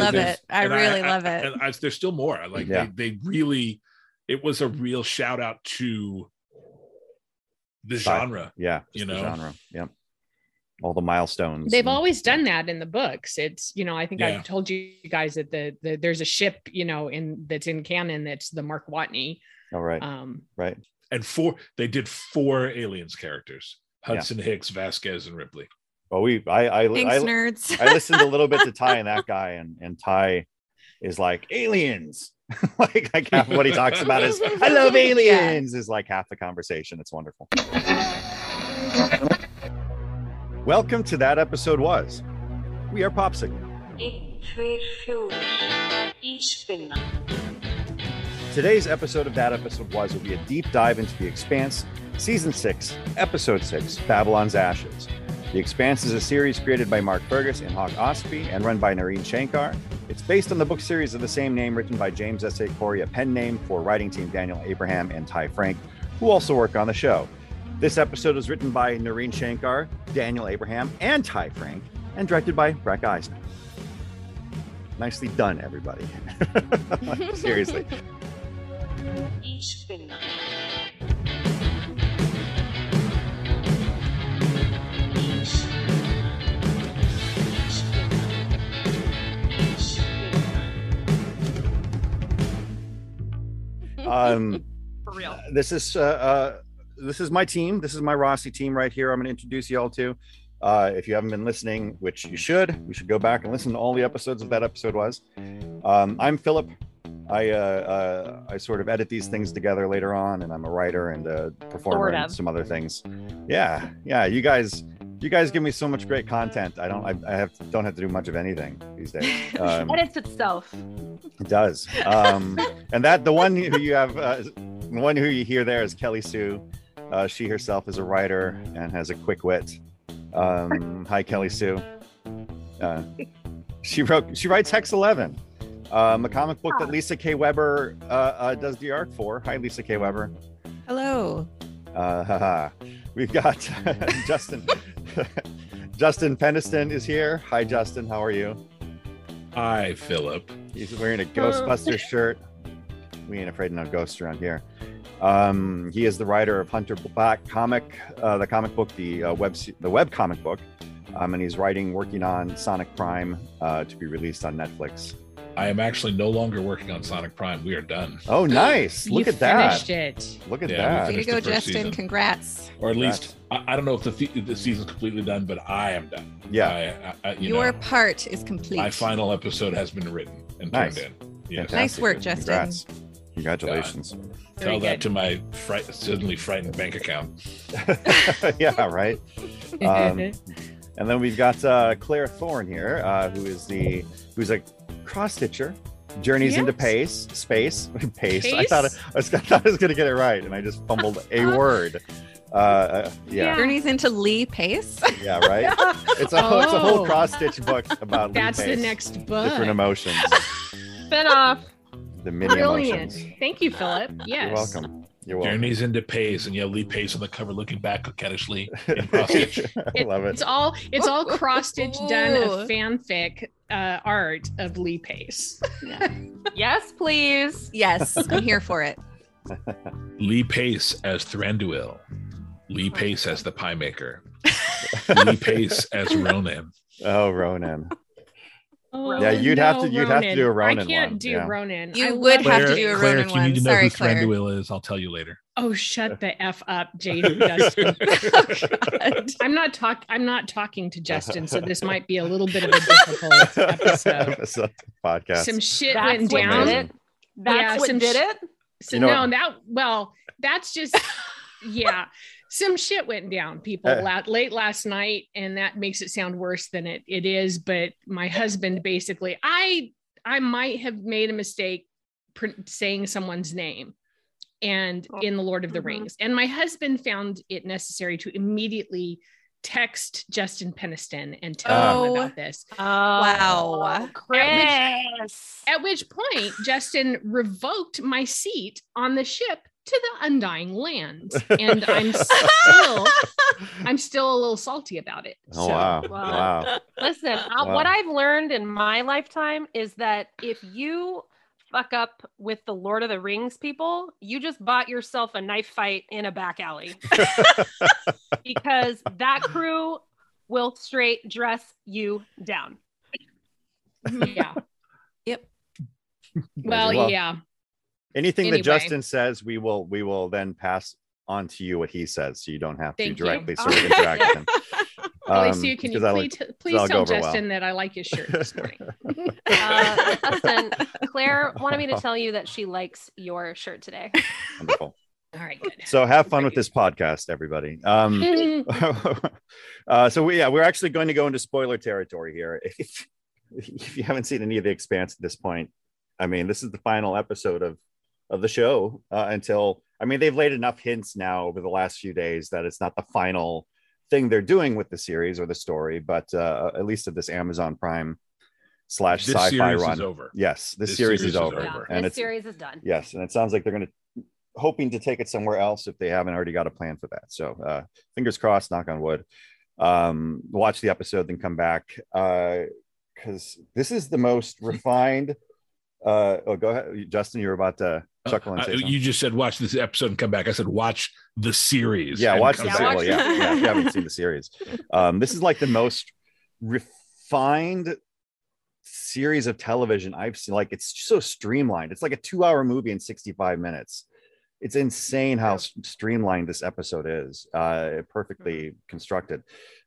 love it. I and really love it. And I, there's still more. Like Yeah. they, they really, it was a real shout out to the Sci- genre. Yeah, You just the know? genre. Yep. All the milestones. They've and- always done that in the books. It's you know I think Yeah. I've told you guys that the, the there's a ship you know in that's in canon that's the Mark Watney. All right. Um, right. And four, they did four aliens characters: Hudson, Hicks, Vasquez, and Ripley. Well, we I I Thanks, I, nerds. I listened a little bit to Ty and that guy, and and Ty is like aliens. like like half of what he talks about is I love aliens is like half the conversation. It's wonderful. Welcome to that episode was. We are POPSKL. 1, 2, 4. Ich bin. Today's episode of That Episode Was will be a deep dive into The Expanse, Season 6, Episode 6, Babylon's Ashes. The Expanse is a series created by Mark Fergus and Hawk Ostby and run by Naren Shankar. It's based on the book series of the same name written by James S. A. Corey, a pen name for writing team Daniel Abraham and Ty Franck, who also work on the show. This episode was written by Naren Shankar, Daniel Abraham, and Ty Franck, and directed by Breck Eisner. Nicely done, everybody. Seriously. Um, for real. this is uh, uh this is my team. This is my Roci team right here. I'm going to introduce you all to. Uh if you haven't been listening which you should you should go back and listen to all the episodes of that episode was. Um i'm philip. I uh, uh i sort of edit these things together later on and i'm a writer and a performer Sort and some other things. Yeah yeah you guys you guys give me so much great content i don't i, I have don't have to do much of anything these days um, Edits itself. it does. Um, and that the one who you have, uh, the one who you hear there is Kelly Sue. Uh, she herself is a writer and has a quick wit. Um, hi, Kelly Sue. Uh, she wrote. She writes Hex Eleven, um, a comic book that Lisa K. Weber uh, uh, does the art for. Hi, Lisa K. Weber. Hello. Uh, haha. We've got Justin. Justin Peniston is here. Hi, Justin. How are you? Hi, Philip. He's wearing a Ghostbusters shirt. We ain't afraid of no ghosts around here. Um, he is the writer of Hunter Black comic, uh, the comic book, the uh, web, the web comic book, um, and he's writing, working on Sonic Prime uh, to be released on Netflix. I am actually no longer working on Sonic Prime. We are done, Oh, nice! Look you at that! finished it. Look at Yeah, that! Way to go, Justin. season. Congrats. or at least I, I don't know if the th- the season's completely done, but I am done. Yeah, I, I, you Your know, part is complete. my final episode has been written and Nice. turned in. Yes. Nice work, Justin. Congrats. Congratulations! Very Tell that good. to my fright, suddenly frightened bank account. yeah, right. Um, And then we've got uh, Claire Thorne here, uh, who is the who's a cross stitcher. Journeys into pace, space, pace. I thought I was, I thought I was going to get it right, and I just fumbled a word. Uh, Uh, yeah, Journeys into Lee Pace. yeah, right. It's a it's a whole Oh. cross stitch book about Lee That's the next book. different emotions, Spin off. the mini Brilliant. emotions. Thank you, Philip. Yes. You're welcome. You're welcome. Journeys into Pace, and you have Lee Pace on the cover looking back coquettishly in cross stitch. I love it. It's all it's all cross stitch done Ooh. of fanfic uh, art of Lee Pace. Yes, please. yes, I'm here for it. Lee Pace as Thranduil. Lee Pace as the Pie Maker. Lee Pace as Ronan. Oh, Ronan. Oh, Yeah, you'd have to- you'd have to do a Ronan I can't one, do yeah. Ronan. You I would love- have to do a Claire, Ronan if you need one. to know Sorry, who Claire. Thranduil is, I'll tell you later. Oh, shut the f up, Jade Justin. Oh, I'm not talk. I'm not talking to Justin, so this might be a little bit of a difficult episode. Episode podcast. Some shit That's went down. it. That's Yeah, what did sh- it. So You know- no, that well, that's just yeah. Some shit went down, people, Uh. la- late last night, and that makes it sound worse than it it is. But my husband basically, I I might have made a mistake pr- saying someone's name, and Oh. in the Lord of the Mhm. Rings, and my husband found it necessary to immediately text Justin Peniston and tell him Oh. about this. Oh, Wow. Chris. At which point, Justin revoked my seat on the ship to the undying land, and I'm still I'm still a little salty about it. Oh So, wow. Wow. Wow. Listen, uh, Wow. what I've learned in my lifetime is that if you fuck up with the Lord of the Rings people, you just bought yourself a knife fight in a back alley because that crew will straight dress you down. Yeah. Yep. Well, Well, yeah. Anything Anyway. that Justin says, we will we will then pass on to you what he says, so you don't have to Thank you. directly Oh. sort of interact with him. Kelly Um, Sue, can you I please, like- please tell over well. Justin that I like his shirt this morning? Uh, Justin, Claire wanted me to tell you that she likes your shirt today. Wonderful. All right, good. So have fun with this podcast, everybody. Um, uh, so we, yeah, we're actually going to go into spoiler territory here. If, if you haven't seen any of the Expanse at this point, I mean, this is the final episode of of the show uh, until I mean they've laid enough hints now over the last few days that it's not the final thing they're doing with the series or the story, but uh, at least of this Amazon Prime slash This sci-fi series run. is over. Yes, this, This series, series is is over, over. Yeah, and this it's series is done. yes, and it sounds like they're going to hoping to take it somewhere else if they haven't already got a plan for that. So uh, fingers crossed, knock on wood. Um, watch the episode, then come back because this is the most refined. Uh, oh, go ahead, Justin. You were about to chuckle and Uh, say something. you just said watch this episode and come back. I said watch the series. yeah, watch the series. Well, yeah, yeah, if you haven't seen the series. Um, this is like the most refined series of television I've seen. Like it's so streamlined. It's like a two-hour movie in 65 minutes. It's insane how streamlined this episode is. Uh, perfectly constructed.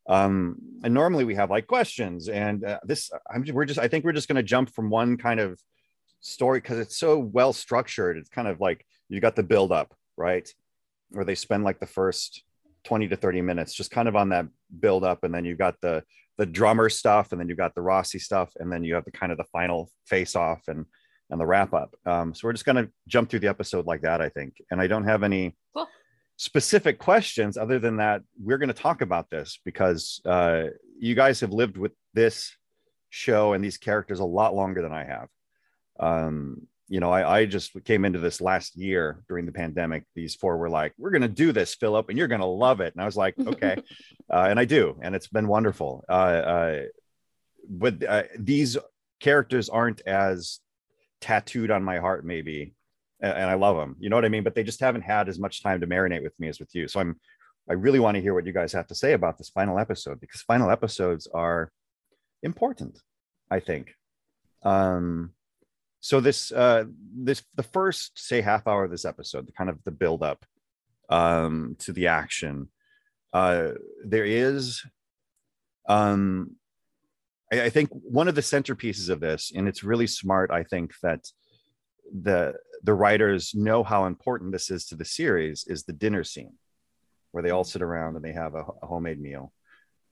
Um, and normally we have like questions, and uh, this I'm we're just I think we're just going to jump from one kind of story because it's so well structured. It's kind of like you got the build up, right? Where they spend like the first 20 to 30 minutes just kind of on that build up and then you've got the the drummer stuff and then you've got the Roci stuff and then you have the kind of the final face off and and the wrap up. Um, so we're just going to jump through the episode like that, I think. And I don't have any Cool. specific questions other than that we're going to talk about this because uh, you guys have lived with this show and these characters a lot longer than I have. Um, you know, I, I just came into this last year during the pandemic. These four were like, "We're going to do this, Philip, and you're going to love it." And I was like, "Okay," uh, and I do, and it's been wonderful. Uh, uh, but uh, these characters aren't as tattooed on my heart, maybe, a- and I love them. You know what I mean? But they just haven't had as much time to marinate with me as with you. So I'm, I really want to hear what you guys have to say about this final episode because final episodes are important. I think. Um, so this uh this the first say half hour of this episode the kind of the build up um to the action uh there is um I, I think one of the centerpieces of this and it's really smart i think that the the writers know how important this is to the series is the dinner scene where they all sit around and they have a, a homemade meal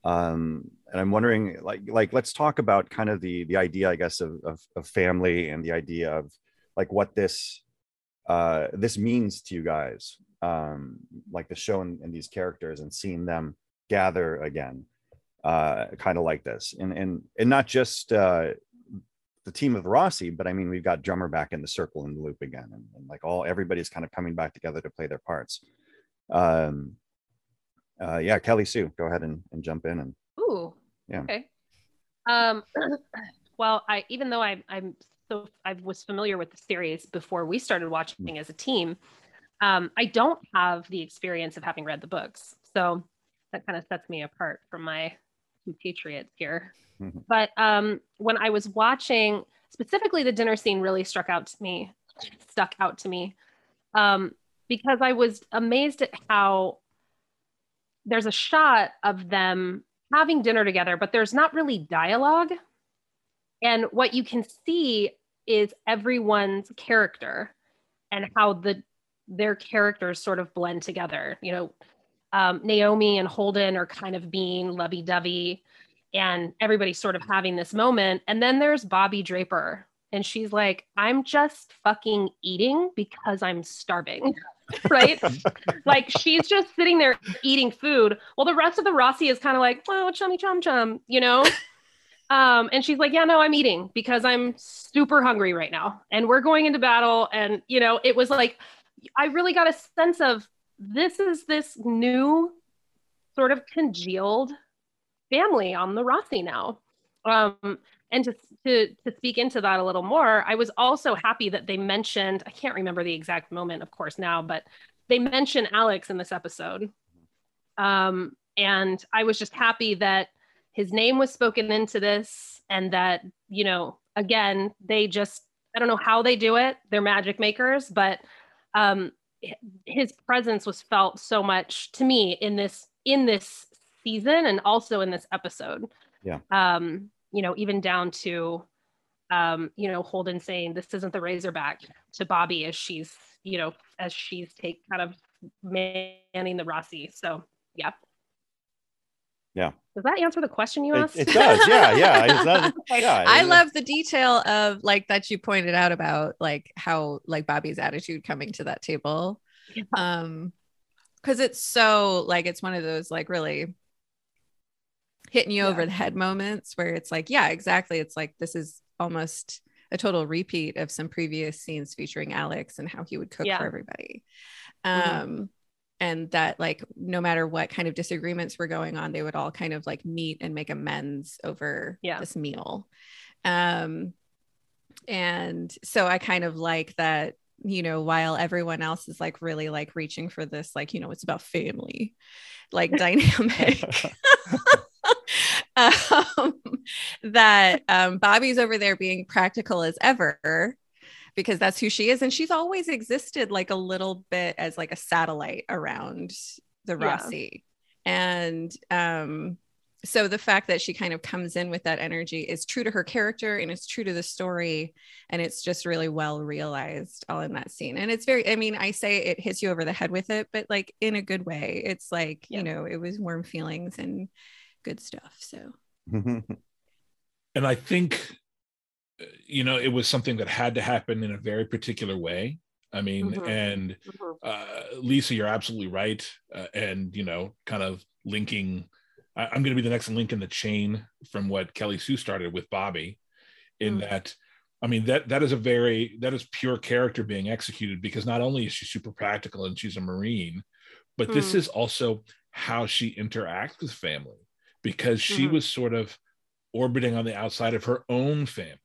um and i'm wondering like like let's talk about kind of the the idea i guess of of, of family and the idea of like what this uh this means to you guys um like the show and, and these characters and seeing them gather again uh kind of like this and and and not just uh the team of Roci, but I mean, we've got drummer back in the circle in the loop again, and, and like all everybody's kind of coming back together to play their parts. Um, uh, yeah, Kelly Sue, go ahead and, and jump in and Ooh. Yeah. Okay. Um. Well, I even though I, I'm so I was familiar with the series before we started watching as a team, um, I don't have the experience of having read the books, so that kind of sets me apart from my compatriots here. Mhm. But um, when I was watching, specifically the dinner scene really struck out to me, stuck out to me, um, because I was amazed at how there's a shot of them having dinner together, but there's not really dialogue. And what you can see is everyone's character and how the their characters sort of blend together. You know, um, Naomi and Holden are kind of being lovey-dovey, and everybody's sort of having this moment. And then there's Bobby Draper, and she's like, "I'm just fucking eating because I'm starving." right? like she's just sitting there eating food. Well, the rest of the Roci is kind of like, oh, chummy chum chum, you know? um, and she's like, yeah, no, I'm eating because I'm super hungry right now. And we're going into battle. And, you know, it was like I really got a sense of this is this new sort of congealed family on the Roci now. Um, and to, to to speak into that a little more, I was also happy that they mentioned, I can't remember the exact moment, of course, now, but they mention Alex in this episode. Um, and I was just happy that his name was spoken into this and that, you know, again, they just, I don't know how they do it. They're magic makers, but um, his presence was felt so much to me in this in this season and also in this episode. Yeah. Um, you know, even down to um, you know, Holden saying this isn't the Razorback to Bobby as she's, you know, as she's take kind of manning the Roci. So yeah. Yeah. Does that answer the question you asked? it does. Yeah. Yeah. It's not- yeah, I love the detail of like that you pointed out about like how like Bobby's attitude coming to that table. Yeah. Um because it's so like it's one of those like really hitting you over the head moments where it's like, yeah, exactly. It's like this is almost a total repeat of some previous scenes featuring Alex and how he would cook Yeah. for everybody. Mhm. Um and that like no matter what kind of disagreements were going on, they would all kind of like meet and make amends over Yeah. this meal. Um and so I kind of like that you know while everyone else is like really like reaching for this like you know it's about family like dynamic um, that um, Bobby's over there being practical as ever because that's who she is and she's always existed like a little bit as like a satellite around the Yeah. Roci and um so the fact that she kind of comes in with that energy is true to her character and it's true to the story and it's just really well realized all in that scene and it's very i mean i say it hits you over the head with it but like in a good way it's like Yeah. you know it was warm feelings and good stuff so and I think, uh, you know, it was something that had to happen in a very particular way. I mean, Mhm. and Mhm. uh, Lisa, you're absolutely right. Uh, and, you know, kind of linking, I, I'm going to be the next link in the chain from what Kelly Sue started with Bobby, in Mm. that, I mean, that that is a very, that is pure character being executed because not only is she super practical and she's a Marine, but this Mm. is also how she interacts with family because she Mhm. was sort of orbiting on the outside of her own family,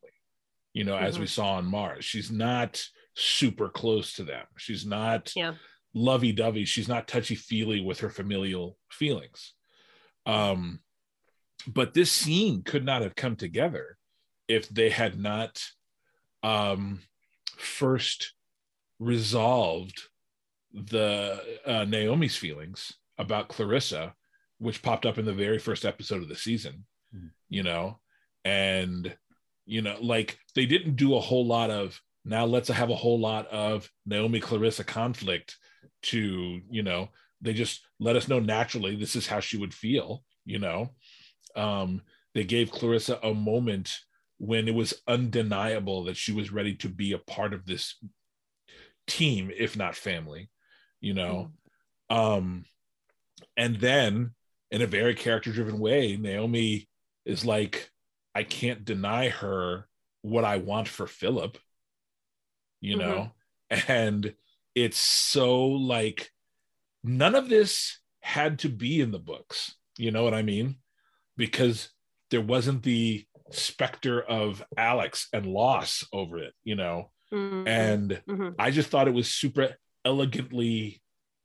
you know, as we Mhm. saw on Mars. She's not super close to them. She's not Yeah. lovey dovey. She's not touchy feely with her familial feelings. Um, but this scene could not have come together if they had not um, first resolved the uh, Naomi's feelings about Clarissa, which popped up in the very first episode of the season, Mhm. you know, and you know, like they didn't do a whole lot of now let's have a whole lot of Naomi Clarissa conflict to, you know, they just let us know naturally this is how she would feel, you know. Um, they gave Clarissa a moment when it was undeniable that she was ready to be a part of this team, if not family, you know. Um, and then in a very character driven way, Naomi is like, I can't deny her what I want for Filip, you know, and it's so like none of this had to be in the books, you know what I mean? Because there wasn't the specter of Alex and loss over it, you know, Mhm. and Mhm. I just thought it was super elegantly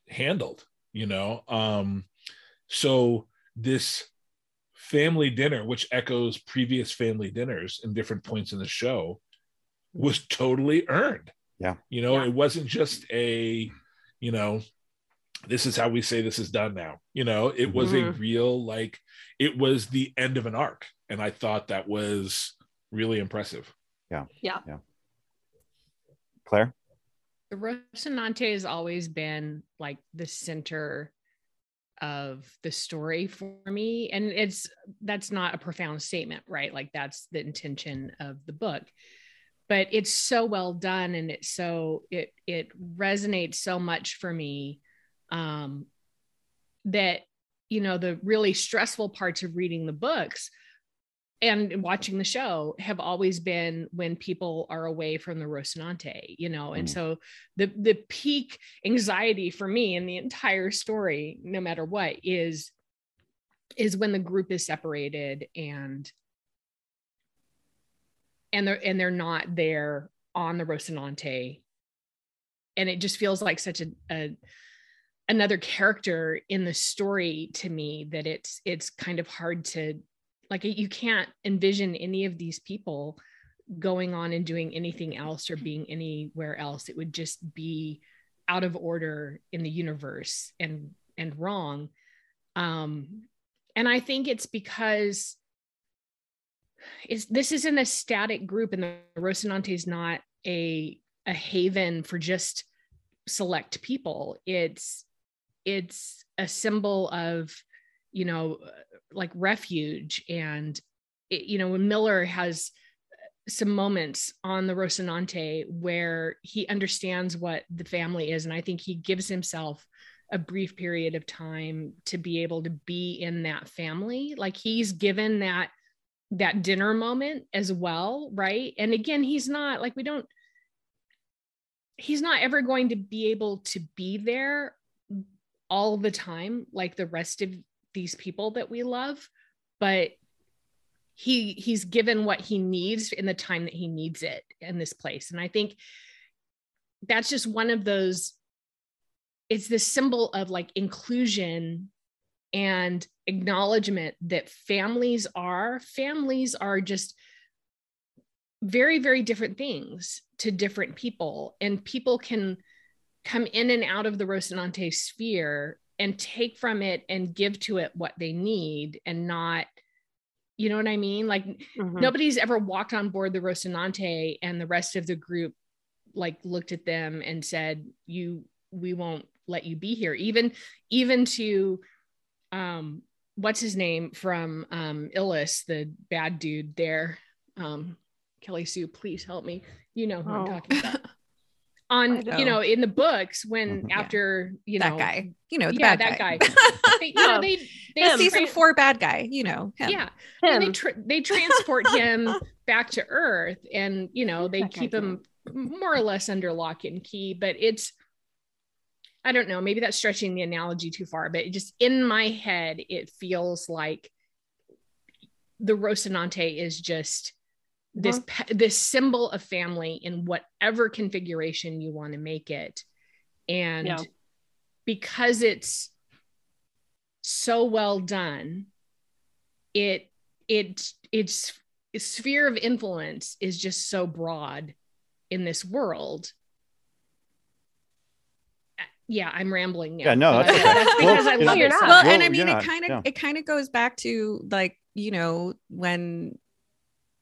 handled, you know. Um, so this family dinner, which echoes previous family dinners in different points in the show, was totally earned. Yeah. You know, Yeah. it wasn't just a, you know, this is how we say this is done now. You know, it was a Mhm. real like it was the end of an arc. And I thought that was really impressive. Yeah. Yeah. Yeah. Claire? the Rocinante has always been like the center of the story for me. And it's that's not a profound statement, right? Like that's the intention of the book. But it's so well done and it's so it it resonates so much for me um that you know the really stressful parts of reading the books and watching the show have always been when people are away from the Rocinante, you know, and Mm. so the the peak anxiety for me in the entire story, no matter what, is is when the group is separated and and they're and they're not there on the Rocinante, and it just feels like such a, a another character in the story to me that it's it's kind of hard to like you can't envision any of these people going on and doing anything else or being anywhere else. It would just be out of order in the universe and and wrong. Um and i think it's because it's this isn't a static group and the rocinante is not a a haven for just select people. It's it's a symbol of you know like refuge. And it, you know when miller has some moments on the rocinante where he understands what the family is and i think he gives himself a brief period of time to be able to be in that family. Like he's given that that dinner moment as well right? And again he's not like we don't he's not ever going to be able to be there all the time like the rest of these people that we love but he he's given what he needs in the time that he needs it in this place. And i think that's just one of those it's this symbol of like inclusion and acknowledgement that families are families are just very very different things to different people. And people can come in and out of the rocinante sphere and take from it and give to it what they need and not you know what i mean? Like Mhm. nobody's ever walked on board the rocinante and the rest of the group like looked at them and said you we won't let you be here. Even even to um what's his name from um Ilus, the bad dude there? Um kelly sue please help me. You know who i'm Oh. talking about on don't. you know in the books when Mhm. Yeah. after you know that guy. You know, the yeah, bad that guy. they, you know Oh. they they Him. Season tran- four bad guy, you know. Him. yeah and they tra- they transport him back to earth and you know they That keep him more or less under lock and key but it's i don't know maybe that's stretching the analogy too far but just in my head it feels like the rocinante is just this pe- this symbol of family in whatever configuration you want to make it and Yeah. because it's so well done it it its sphere of influence is just so broad in this world Uh, yeah i'm rambling now Yeah, no, but that's okay. that's because Well, i you know- love You're it not. well, Well, and I mean, it kind of yeah. it kind of goes back to like you know when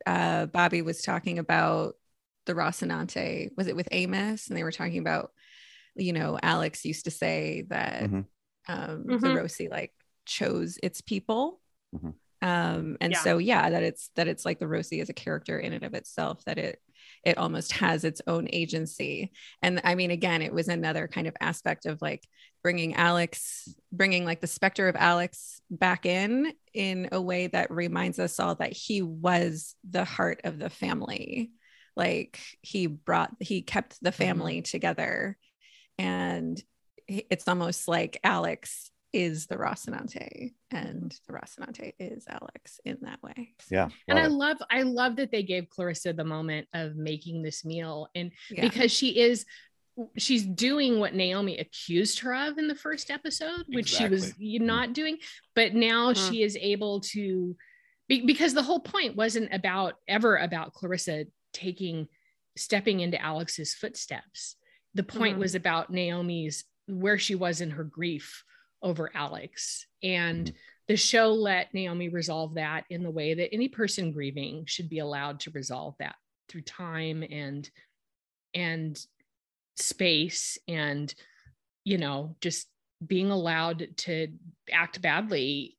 uh Bobby was talking about the Rocinante, was it with Amos? And they were talking about, you know, Alex used to say that Mhm. um the Mhm. Roci like chose its people. Mhm. Um and Yeah. so yeah, that it's that it's like the Roci is a character in and of itself, that it it almost has its own agency. And I mean, again, it was another kind of aspect of like bringing Alex, bringing like the specter of Alex back in in a way that reminds us all that he was the heart of the family. Like he brought, he kept the mm-hmm. family together. And it's almost like Alex is the Rocinante and the Rocinante is Alex in that way. Yeah. and i it. love i love that they gave clarissa the moment of making this meal and yeah. because she is she's doing what Naomi accused her of in the first episode, which she was not doing, but now Hmm. she is able to be, because the whole point wasn't about ever about Clarissa taking stepping into Alex's footsteps. The point Mhm. was about Naomi's where she was in her grief over Alex. And the show let Naomi resolve that in the way that any person grieving should be allowed to resolve that through time and and space and you know just being allowed to act badly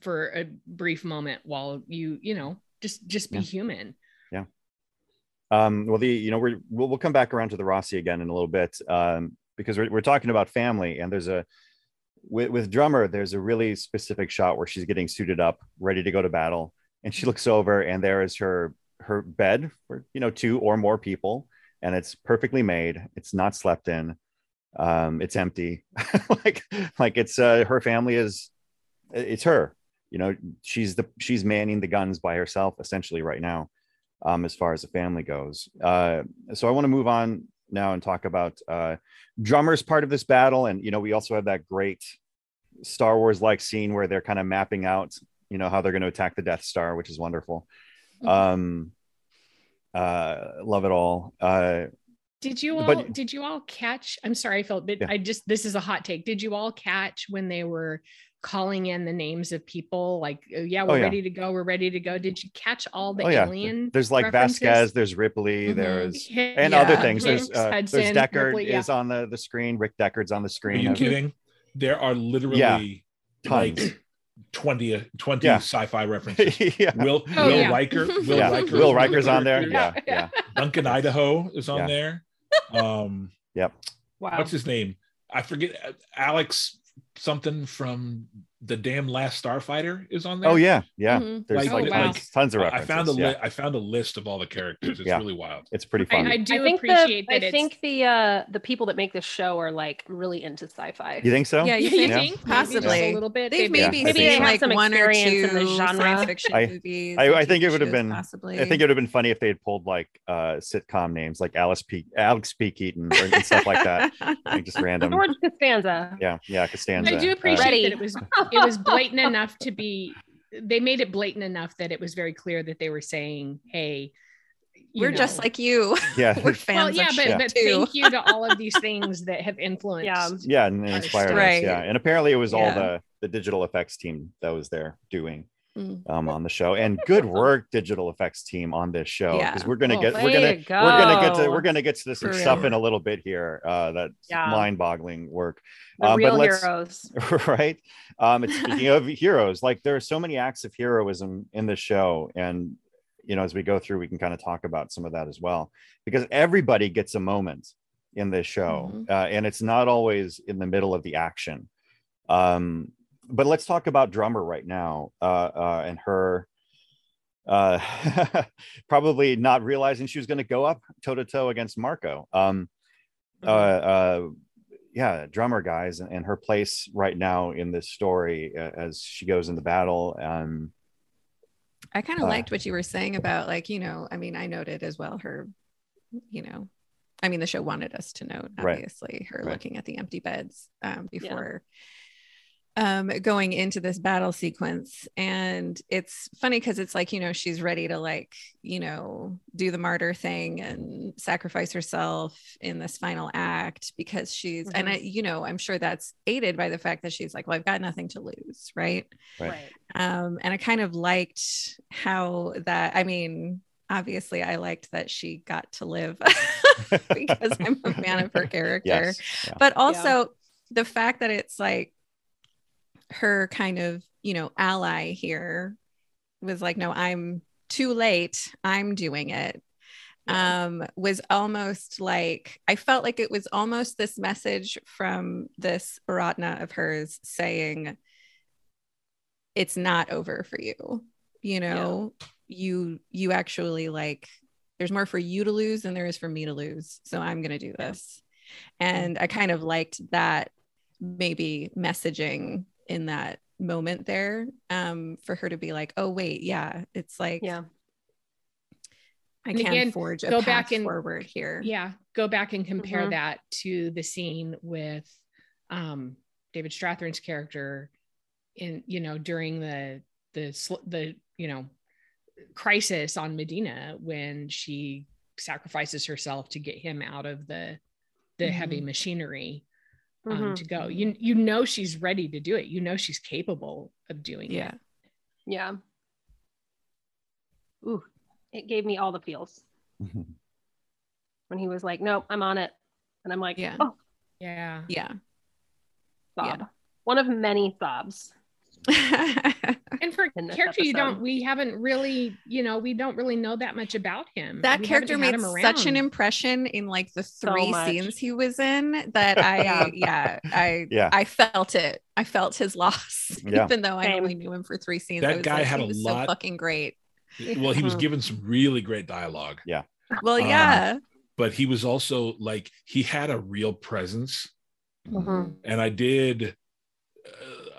for a brief moment while you you know just just be Yeah. human. Yeah. Um, well, the you know we're we'll, we'll come back around to the Roci again in a little bit um, because we're, we're talking about family, and there's a with, with drummer there's a really specific shot where she's getting suited up, ready to go to battle, and she looks over and there is her her bed for you know two or more people. And it's perfectly made. It's not slept in. Um it's empty. Like like it's uh her family is it's her. You know she's the she's manning the guns by herself essentially right now um as far as the family goes. Uh so i want to move on now and talk about uh drummer's part of this battle and you know we also have that great star wars like scene where they're kind of mapping out you know how they're going to attack the death star which is wonderful um uh love it all uh Did you all But- did you all catch? I'm sorry, Phil, but Yeah. I just this is a hot take. Did you all catch when they were calling in the names of people like oh, yeah, we're Oh, yeah. ready to go, we're ready to go. Did you catch all the oh yeah alien? there's like references? vasquez there's ripley Mhm. there's Yeah, and other things there's uh, Hudson, there's deckard Ripley, yeah. is on the the screen rick deckard's on the screen Are screen you kidding? There are literally Tons. like 20, 20 Yeah. sci-fi references. yeah Will Oh, Will yeah. Riker, Will yeah Riker, will is riker's on there characters. yeah yeah Duncan Idaho is on Yeah. there. Um, yep Wow. what's his name? I forget. uh, Alex something from the damn Last Starfighter is on there. oh yeah yeah Mhm. there's Like- like, Oh, wow. like tons of I- I references found a yeah. li- I found a list of all the characters. It's Yeah. really wild. it's pretty fun I, I do I think appreciate the, that I it's think the uh the people that make this show are like really into sci-fi. you think so Yeah, you you think? think maybe just Possibly. a little bit. They've They- Yeah, maybe I seen think like Some one or experience two in the genre. science fiction I- movies. I- I think it would have been- possibly. I think it would have been funny if they had pulled like uh sitcom names like Alice P. Alex P. Keaton or, and stuff like that. Like just random. George Costanza. Yeah, yeah, Costanza. I do appreciate Ready. that it was it was blatant enough to be they made it blatant enough that it was very clear that they were saying, hey, We're just like you. yeah, We're fans well, yeah, of but, shit but thank you to all of these things that have influenced. Yeah. yeah, and inspired us. Right. Yeah, and apparently it was all the the digital effects team that was there doing Mm. um on the show. And good work, digital effects team on this show Yeah. because we're gonna Oh, get we're gonna to we're gonna get to we're gonna get to this For stuff real. in a little bit here. Uh, that's Yeah. mind-boggling work. Um, but real let's- heroes. right um it's speaking of heroes like there are so many acts of heroism in the show and you know as we go through we can kind of talk about some of that as well because everybody gets a moment in this show Mhm. uh, and it's not always in the middle of the action um but let's talk about drummer right now uh, uh and her uh probably not realizing she was going to go up toe to toe against marco um uh, uh, yeah, drummer guys, and, and her place right now in this story uh, as she goes into battle. Um, I kind of Uh, liked what you were saying about like, you know, I mean, I noted as well her, you know, I mean, the show wanted us to note, Right. obviously, her Right. looking at the empty beds um, before um, going into this battle sequence. And it's funny because it's like, you know, she's ready to like, you know, do the martyr thing and sacrifice herself in this final act because she's, and I, you know, I'm sure that's aided by the fact that she's like, well, I've got nothing to lose. Right Right. um and i kind of liked how that i mean obviously i liked that she got to live because i'm a fan of her character yes, yeah. but also the fact that it's like her kind of you know ally here was like no i'm too late. I'm doing it. Um was almost like i felt like it was almost this message from this Aratna of hers saying it's not over for you. You know you you actually like there's more for you to lose than there is for me to lose. So i'm going to do this. And i kind of liked that maybe messaging in that moment there um for her to be like oh wait yeah it's like Yeah. i And can again, forge a go path back and- forward here Yeah. Go back and compare Mhm. that to the scene with um, David Strathairn's character in, you know, during the, the, sl- the, you know, crisis on Medina when she sacrifices herself to get him out of the, the heavy machinery um, Mhm. to go. You, you know, she's ready to do it. You know, she's capable of doing yeah it. Yeah. Yeah. Ooh, it gave me all the feels when he was like, "Nope, I'm on it," and I'm like, Yeah. "Oh, Yeah. yeah sob." Yeah. One of many sobs. And for in this character, you don't. We haven't really, you know, we don't really know that much about him. that We character made him such an impression in like the three much. scenes he was in that I Yeah. yeah, I Yeah. I felt it. I felt his loss. Yeah. Even though I only knew him for three scenes. That I was guy like, had he a was lot- so fucking great. well, he was given some really great dialogue, yeah Well, Um, yeah. but he was also like he had a real presence. Mhm. And I did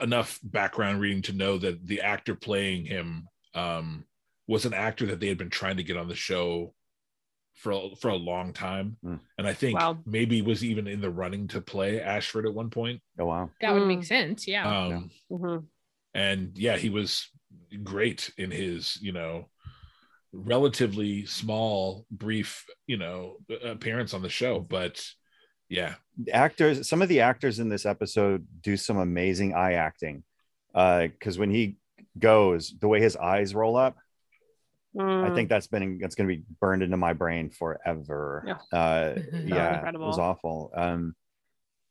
enough background reading to know that the actor playing him um, was an actor that they had been trying to get on the show for a- for a long time, Hmm. and I think Wow. maybe was even in the running to play Ashford at one point. Oh wow. That would Mm. make sense. Yeah. Um, Mhm. and yeah he was great in his you know relatively small brief you know appearance on the show but yeah actors some of the actors in this episode do some amazing eye acting uh because when he goes the way his eyes roll up i Mm. think that's been that's going to be burned into my brain forever Yeah. uh yeah it was awful um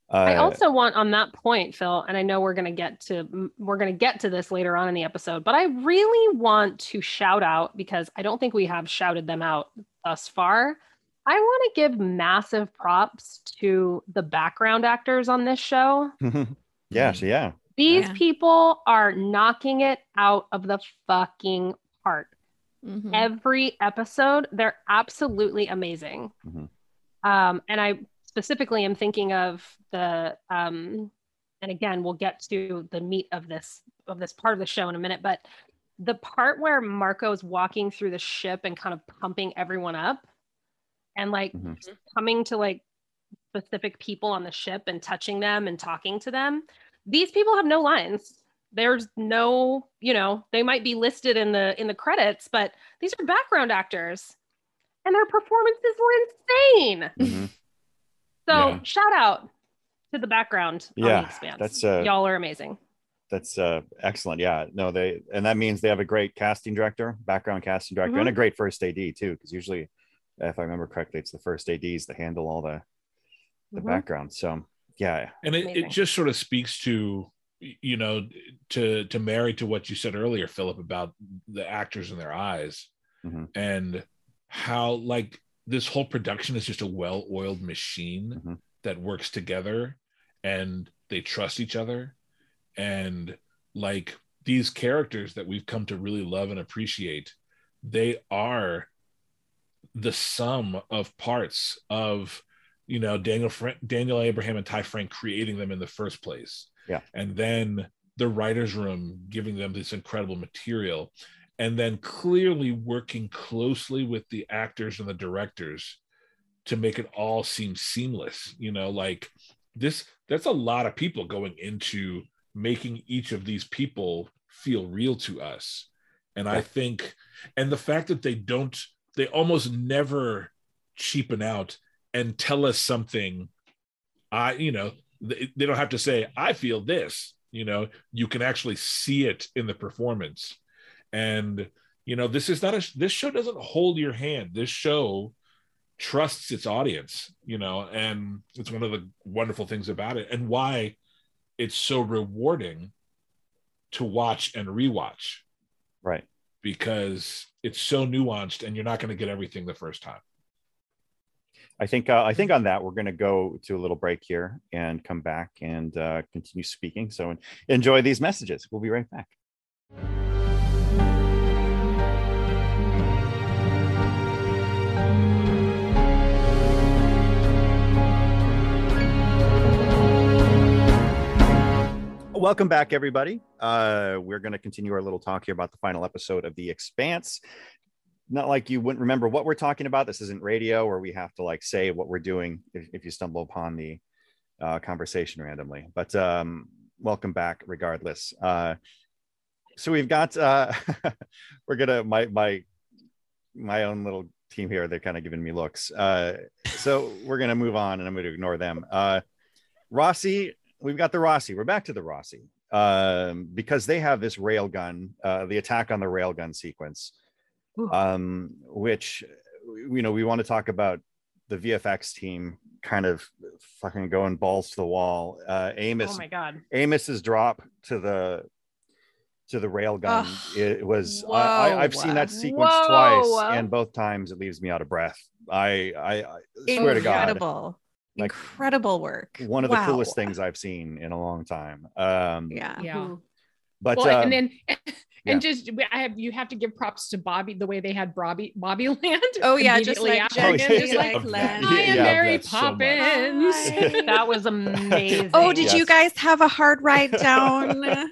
uh, I also want on that point, Phil, and I know we're going to get to we're going to get to this later on in the episode, but I really want to shout out because I don't think we have shouted them out thus far. I want to give massive props to the background actors on this show. yeah so yeah These Yeah. people are knocking it out of the fucking park. Mhm. Every episode, they're absolutely amazing. Mhm. Um, and I specifically am thinking of the um, and again, we'll get to the meat of this of this part of the show in a minute, but the part where Marco is walking through the ship and kind of pumping everyone up and like Mhm. coming to like specific people on the ship and touching them and talking to them. These people have no lines. There's no, you know, they might be listed in the in the credits, but these are background actors and their performances were insane. Mhm. So Yeah. shout out to the background Yeah, the that's, uh, Y'all are amazing. that's uh excellent yeah no they and that means they have a great casting director background casting director and a great first ad too because usually if i remember correctly it's the first ads that handle all the the Mhm. background so yeah and it, Amazing. it just sort of speaks to you know to to marry to what you said earlier philip about the actors and their eyes Mhm. and how like this whole production is just a well-oiled machine Mhm. that works together and they trust each other and like these characters that we've come to really love and appreciate they are the sum of parts of you know Daniel Fra- Daniel Abraham and Ty Franck creating them in the first place. Yeah. And then the writers room giving them this incredible material and then clearly working closely with the actors and the directors to make it all seem seamless, you know, like this that's a lot of people going into making each of these people feel real to us. And I think and the fact that they don't they almost never cheapen out and tell us something. I you know they, they don't have to say i feel this you know you can actually see it in the performance. And you know this is not a this show doesn't hold your hand. This show trusts its audience you know and it's one of the wonderful things about it and why it's so rewarding to watch and rewatch. Right. Because it's so nuanced and you're not going to get everything the first time. I think uh, i think on that we're going to go to a little break here and come back and uh, continue speaking. So enjoy these messages. We'll be right back Welcome back, everybody. Uh, we're going to continue our little talk here about the final episode of The Expanse. Not like you wouldn't remember what we're talking about. This isn't radio where we have to like say what we're doing if, if you stumble upon the uh, conversation randomly. But um, welcome back, regardless. Uh, so we've got uh, we're gonna my my my own little team here. They're kind of giving me looks. Uh, so we're gonna move on, and I'm to ignore them. Uh, Roci, we've got the Roci. We're back to the Roci um, because they have this railgun, uh, the attack on the railgun sequence, um, which you know we want to talk about the VFX team kind of fucking going balls to the wall. Uh, Amos, Oh my god. Amos's drop to the to the rail gun. Ugh. it was I, I, I've seen that sequence Whoa. twice, and both times it leaves me out of breath. I I, I swear to God, Like- incredible work one of the coolest things I've seen in a long time. Um, yeah Yeah. Mhm. but well, um, and then yeah. and just I have you have to give props to Bobby the way they had Bobby Bobby Land. oh yeah just like after. Oh, yeah. just like like land. I am Yeah, Mary that's so. Poppins. That was amazing. oh did you guys have a hard ride down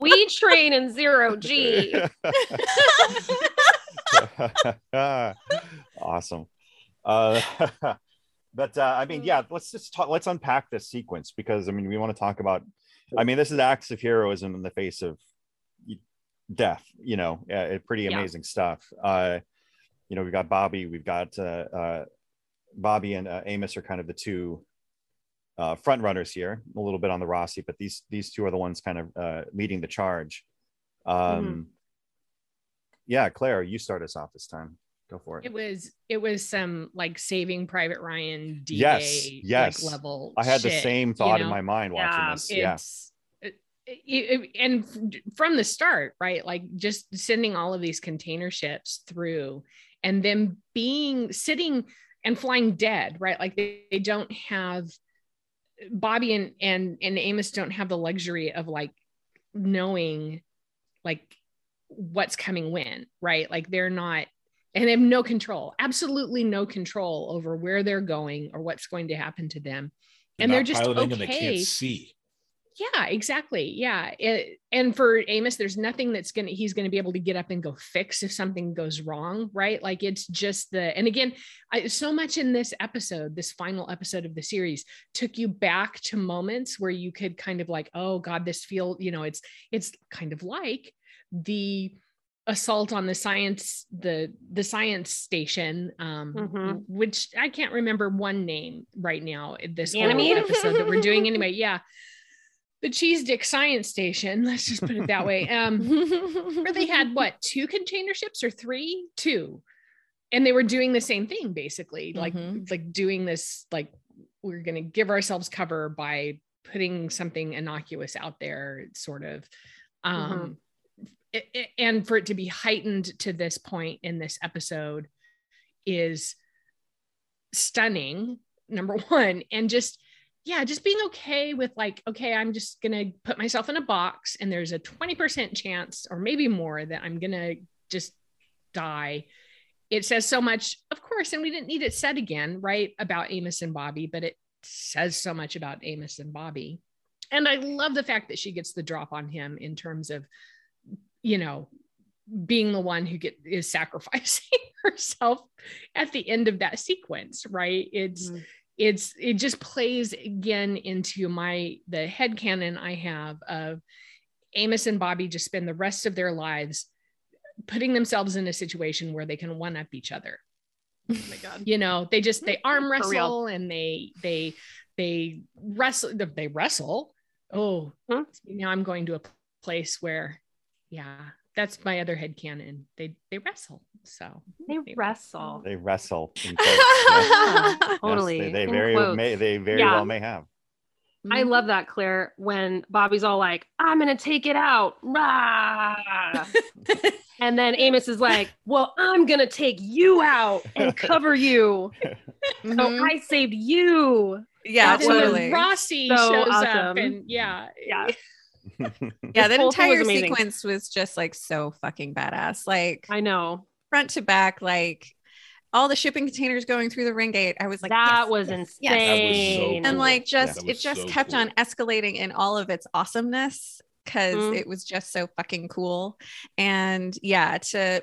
we train in zero G. awesome. Uh, but uh, I mean, yeah, let's just talk. Let's unpack this sequence because I mean, we want to talk about. I mean, this is acts of heroism in the face of death. You know, uh, pretty Yeah. amazing stuff. Uh, you know, we've got Bobby. We've got uh, uh, Bobby and uh, Amos are kind of the two uh, front runners here. A little bit on the Roci, but these these two are the ones kind of uh, leading the charge. Um, Yeah, Claire, you start us off this time. Go for it. It was it was some like Saving Private Ryan D Yes, yes. like level. I had the shit, same you thought in my mind watching Yeah, this. Yeah. It- it- and from the start, right? Like just sending all of these container ships through, and them being sitting and flying dead, right? Like they, they don't have Bobby and and and Amos don't have the luxury of like knowing like what's coming when, right? Like they're not and they have no control, absolutely no control over where they're going or what's going to happen to them. and they're just and they okay. can't see. Yeah, exactly. Yeah. It, and for Amos, there's nothing that's going to, he's going to be able to get up and go fix if something goes wrong. Right. Like it's just the, and again, I, so much in this episode, this final episode of the series took you back to moments where you could kind of like, oh God, this feel, you know, it's, it's kind of like the, assault on the science the the science station um Mhm. which i can't remember one name right now this episode that we're doing anyway. Yeah. The cheese dick science station let's just put it that way. Um where they had what two container ships or three? Two. And they were doing the same thing basically like Mhm. like doing this like we're going to give ourselves cover by putting something innocuous out there sort of. Um it- and for it to be heightened to this point in this episode is stunning number one. And just yeah just being okay with like okay i'm just gonna put myself in a box and there's a 20% chance or maybe more that i'm gonna just die. It says so much of course and we didn't need it said again right about amos and bobby but it says so much about amos and bobby. And i love the fact that she gets the drop on him in terms of you know being the one who get is sacrificing herself at the end of that sequence right it's Mhm. it's it just plays again into my the head canon i have of amos and bobby just spend the rest of their lives putting themselves in a situation where they can one up each other Oh my god. you know they just they arm wrestle and they they they wrestle they wrestle oh Hmm. now i'm going to a place where yeah that's my other head canon they they wrestle so They wrestle. They wrestle. in quotes, yes. Yes, Totally. they, they very quotes. may they very Yeah. well may have. I love that, Claire, when Bobby's all like, I'm going to take it out. Rah! and then Amos is like, Well, I'm going to take you out and cover you. So Mhm. I saved you. yeah And totally Roci So shows up awesome. and yeah Yeah. yeah that whole thing was entire sequence was just like so fucking badass like I know. front to back like all the shipping containers going through the ring gate i was like that yes, was yes, insane. yes. That was so and like just that it just so kept cool. on escalating in all of its awesomeness because Mhm. it was just so fucking cool and yeah to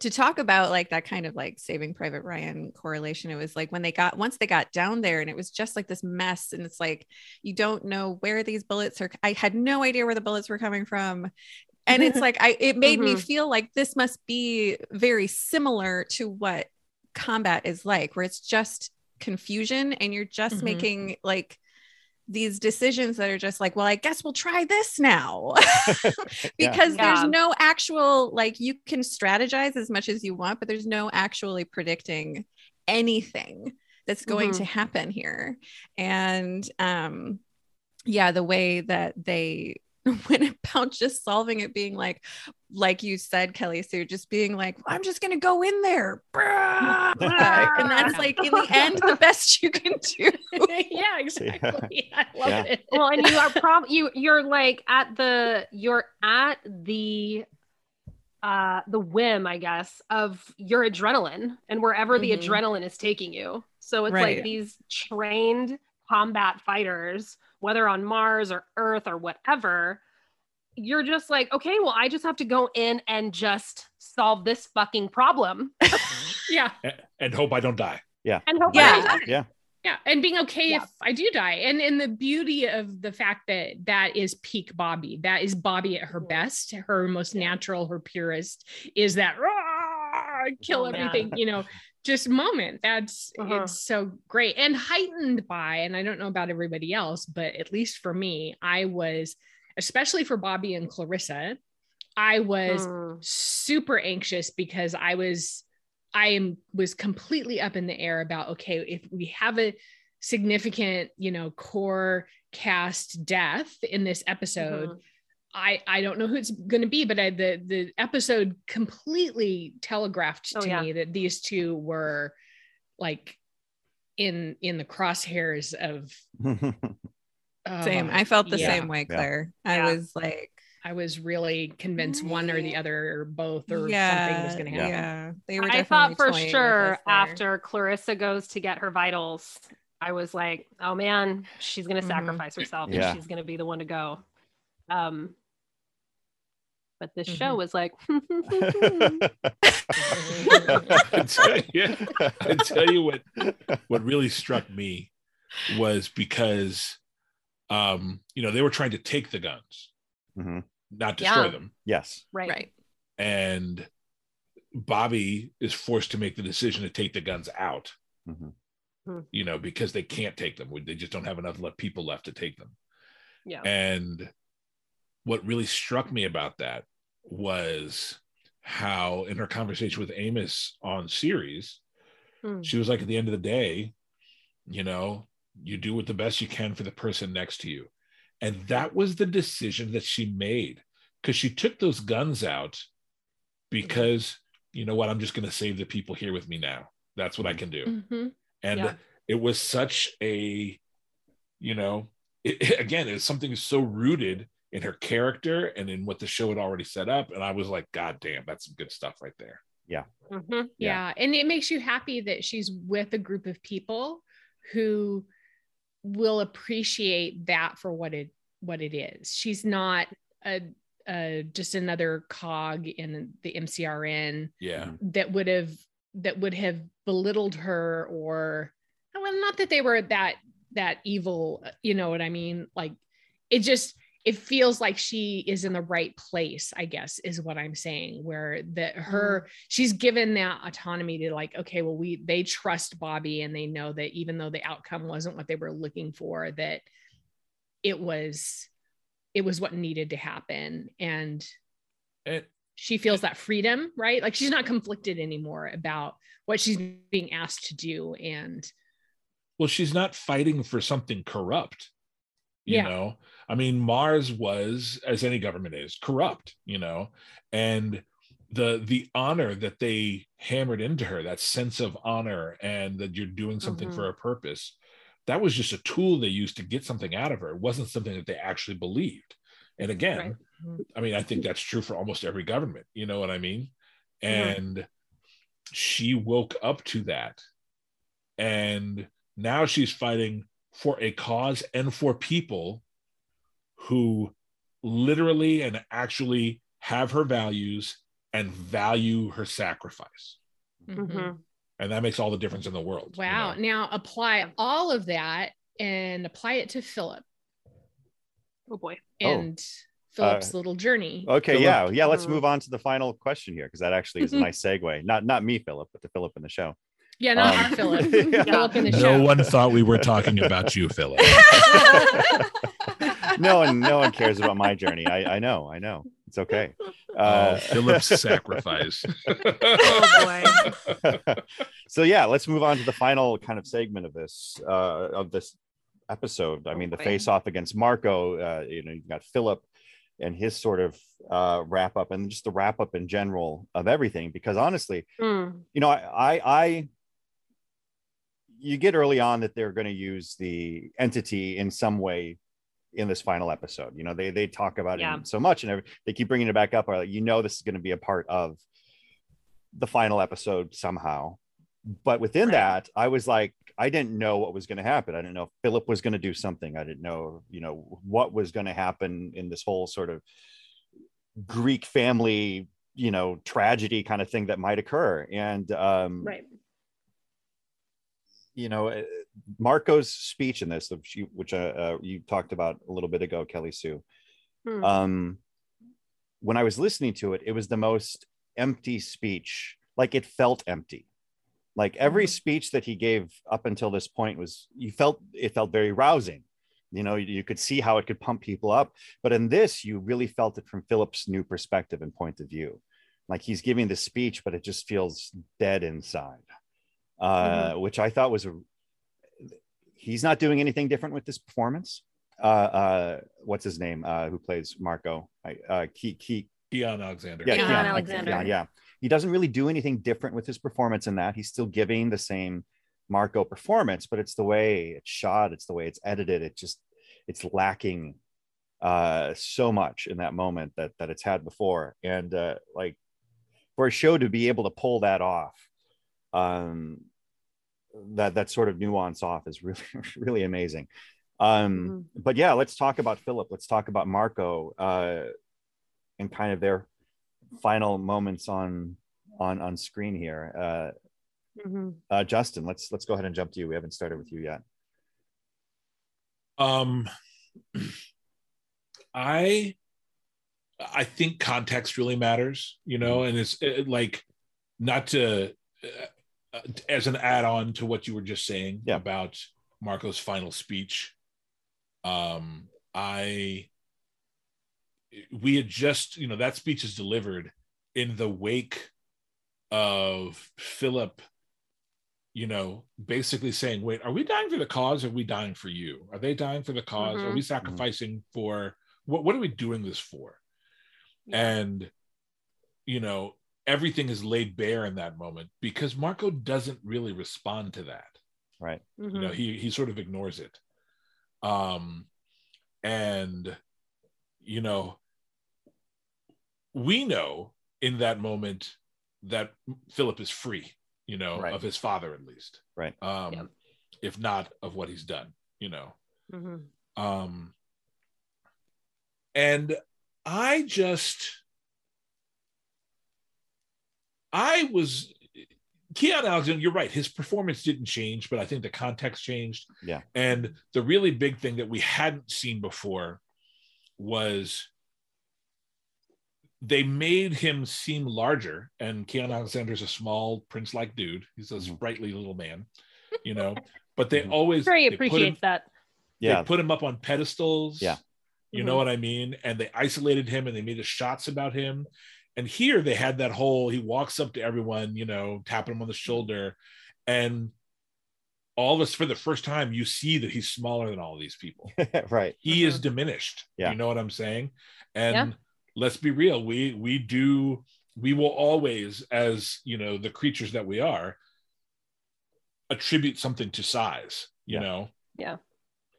to talk about like that kind of like saving private ryan correlation it was like when they got once they got down there and it was just like this mess and it's like you don't know where these bullets are i had no idea where the bullets were coming from and it's like i it made me Mhm. feel like this must be very similar to what combat is like where it's just confusion and you're just Mhm. making like these decisions that are just like well i guess we'll try this now because Yeah. there's no actual like you can strategize as much as you want but there's no actually predicting anything that's going Mhm. to happen here and um yeah the way that they when about just solving it being like like you said kelly sue just being like i'm just gonna go in there and that's like in the end the best you can do yeah, exactly. I love Yeah. it. well and you are prob you you're like at the you're at the uh the whim i guess of your adrenaline and wherever the Mhm. adrenaline is taking you so it's Right. like these trained combat fighters whether on mars or earth or whatever you're just like okay well i just have to go in and just solve this fucking problem yeah, A- and hope I don't die. Yeah. And hope Yeah. I don't die. yeah, and being okay Yeah. if I do die, and and the beauty of the fact that that is peak Bobby. That is Bobby at her best, her most natural, her purest. Is that "Rah!" kill Oh, man. everything? You know, just moment. That's Uh-huh. it's so great and heightened by. And I don't know about everybody else, but at least for me, I was especially for Bobby and Clarissa. I was Mm. super anxious because I was I am was completely up in the air about okay if we have a significant you know core cast death in this episode Mhm. I I don't know who it's going to be but I, the the episode completely telegraphed Oh, to yeah. me that these two were like in in the crosshairs of uh, same i felt the yeah. same way Yeah. claire i Yeah. was like I was really convinced one or the other or both or something was going to happen. yeah, happen. they were I thought for sure after Clarissa goes to get her vitals, I was like, oh man, she's gonna Mhm. sacrifice herself Yeah. and she's gonna be the one to go. Um, but this Mhm. show was like, I tell you, I tell you what what really struck me was because um you know they were trying to take the guns Mhm. not destroy Yeah. them Yes. right, right and bobby is forced to make the decision to take the guns out Mhm. you know because they can't take them they just don't have enough le- people left to take them yeah, and what really struck me about that was how in her conversation with amos on Ceres Hmm. she was like at the end of the day you know you do what the best you can for the person next to you and that was the decision that she made because she took those guns out because you know what i'm just going to save the people here with me now that's what i can do Mhm. and Yeah. it was such a you know it, again it's something so rooted in her character and in what the show had already set up and i was like god damn that's some good stuff right there Yeah. Mhm. yeah. and it makes you happy that she's with a group of people who will appreciate that for what it what it is she's not a, a just another cog in the mcrn yeah that would have that would have belittled her or well not that they were that that evil you know what i mean like it just it feels like she is in the right place i guess is what i'm saying where that her mm-hmm. she's given that autonomy to like okay well we they trust bobby and they know that even though the outcome wasn't what they were looking for that it was it was what needed to happen and and she feels that freedom, right? Like she's not conflicted anymore about what she's being asked to do. And well she's not fighting for something corrupt you Yeah. know i mean mars was as any government is corrupt you know? And the the honor that they hammered into her that sense of honor and that you're doing something Mhm. for a purpose that was just a tool they used to get something out of her. It wasn't something that they actually believed. And again Right. i mean i think that's true for almost every government you know what i mean? And she woke up to that. And now she's fighting for a cause and for people who literally and actually have her values and value her sacrifice Mhm. and that makes all the difference in the world you wow. know? Now apply all of that and apply it to Filip Oh boy. Oh. and Filip's little journey. Okay, Philip. yeah, yeah. Let's Mhm. move on to the final question here because that actually is a nice segue. Not not me, Philip, but the Filip in the show. Yeah, not Um, our Philip. yeah. Philip in the no show. one thought we were talking about you philip No one, no one cares about my journey. I, I know, I know. It's okay. oh Uh, Filip's sacrifice Oh boy. so yeah, let's move on to the final kind of segment of this uh, of this episode. I mean, the face off against Marco. Uh, you know, you got Filip and his sort of uh, wrap up and just the wrap up in general of everything. Because honestly, Mm, you know, I, I, I you get early on that they're going to use the entity in some way in this final episode. You know, they they talk about Yeah. it so much, and every, they keep bringing it back up. Or like, you know, this is going to be a part of the final episode somehow. But within Right. that, I was like, I didn't know what was going to happen. I didn't know if Filip was going to do something. I didn't know, you know, what was going to happen in this whole sort of Greek family, you know, tragedy kind of thing that might occur. And um, right. you know, Marco's speech in this, which you, uh, uh, you talked about a little bit ago, Kelly Sue. Hmm. Um, when I was listening to it, it was the most empty speech. Like it felt empty. Like every Mhm. speech that he gave up until this point was, you felt it felt very rousing. You know, you, you could see how it could pump people up. But in this, you really felt it from Filip's new perspective and point of view. Like he's giving the speech, but it just feels dead inside uh, which I thought was a. He's not doing anything different with this performance. Uh, uh, what's his name? Uh, who plays Marco? I, uh, Key, Key, Keon Alexander. yeah, Keon Keon Alexander. Yeah, yeah. He doesn't really do anything different with his performance in that. He's still giving the same Marco performance, but it's the way it's shot, it's the way it's edited. It just it's lacking uh so much in that moment that that it's had before. And uh like for a show to be able to pull that off, um that that sort of nuance off is really really amazing. Um but yeah, let's talk about Filip. Let's talk about Marco uh and kind of their final moments on on on screen here. Uh Mhm. uh, Justin, let's let's go ahead and jump to you. We haven't started with you yet. Um, I I think context really matters, you know, and it's it, like not to uh, as an add-on to what you were just saying Yeah. about Marco's final speech. Um, I we had just you know that speech is delivered in the wake of Filip you know, basically saying, wait, are we dying for the cause? Or are we dying for you? Are they dying for the because Are Mhm. we sacrificing for what? What are we doing this for? And, you know, everything is laid bare in that moment because Marco doesn't really respond to that. Right. You Mhm. know, he he sort of ignores it. Um, and you know, we know in that moment that Filip is free, you know, Right. of his father at least. Right. Um, Yep. if not of what he's done, you know. Mhm. Um, and I just, I was, Keon Alexander, you're right. His performance didn't change, but I think the context changed. Yeah. And the really big thing that we hadn't seen before was they made him seem larger. And Keon Alexander's a small prince like dude. He's a Mhm. sprightly little man, you know, but they Mhm. always Sure, he they put him- that. Yeah. they put him up on pedestals. Yeah. You know what I mean? And they isolated him and they made the shots about him. And here they had that whole he walks up to everyone, you know, tapping him on the shoulder. And all of us, for the first time, you see that he's smaller than all of these people. right. He is Mhm. diminished. Yeah. You know what I'm saying? And Yeah. let's be real, we we do we will always, as you know, the creatures that we are, attribute something to size, you Yeah. know? Yeah.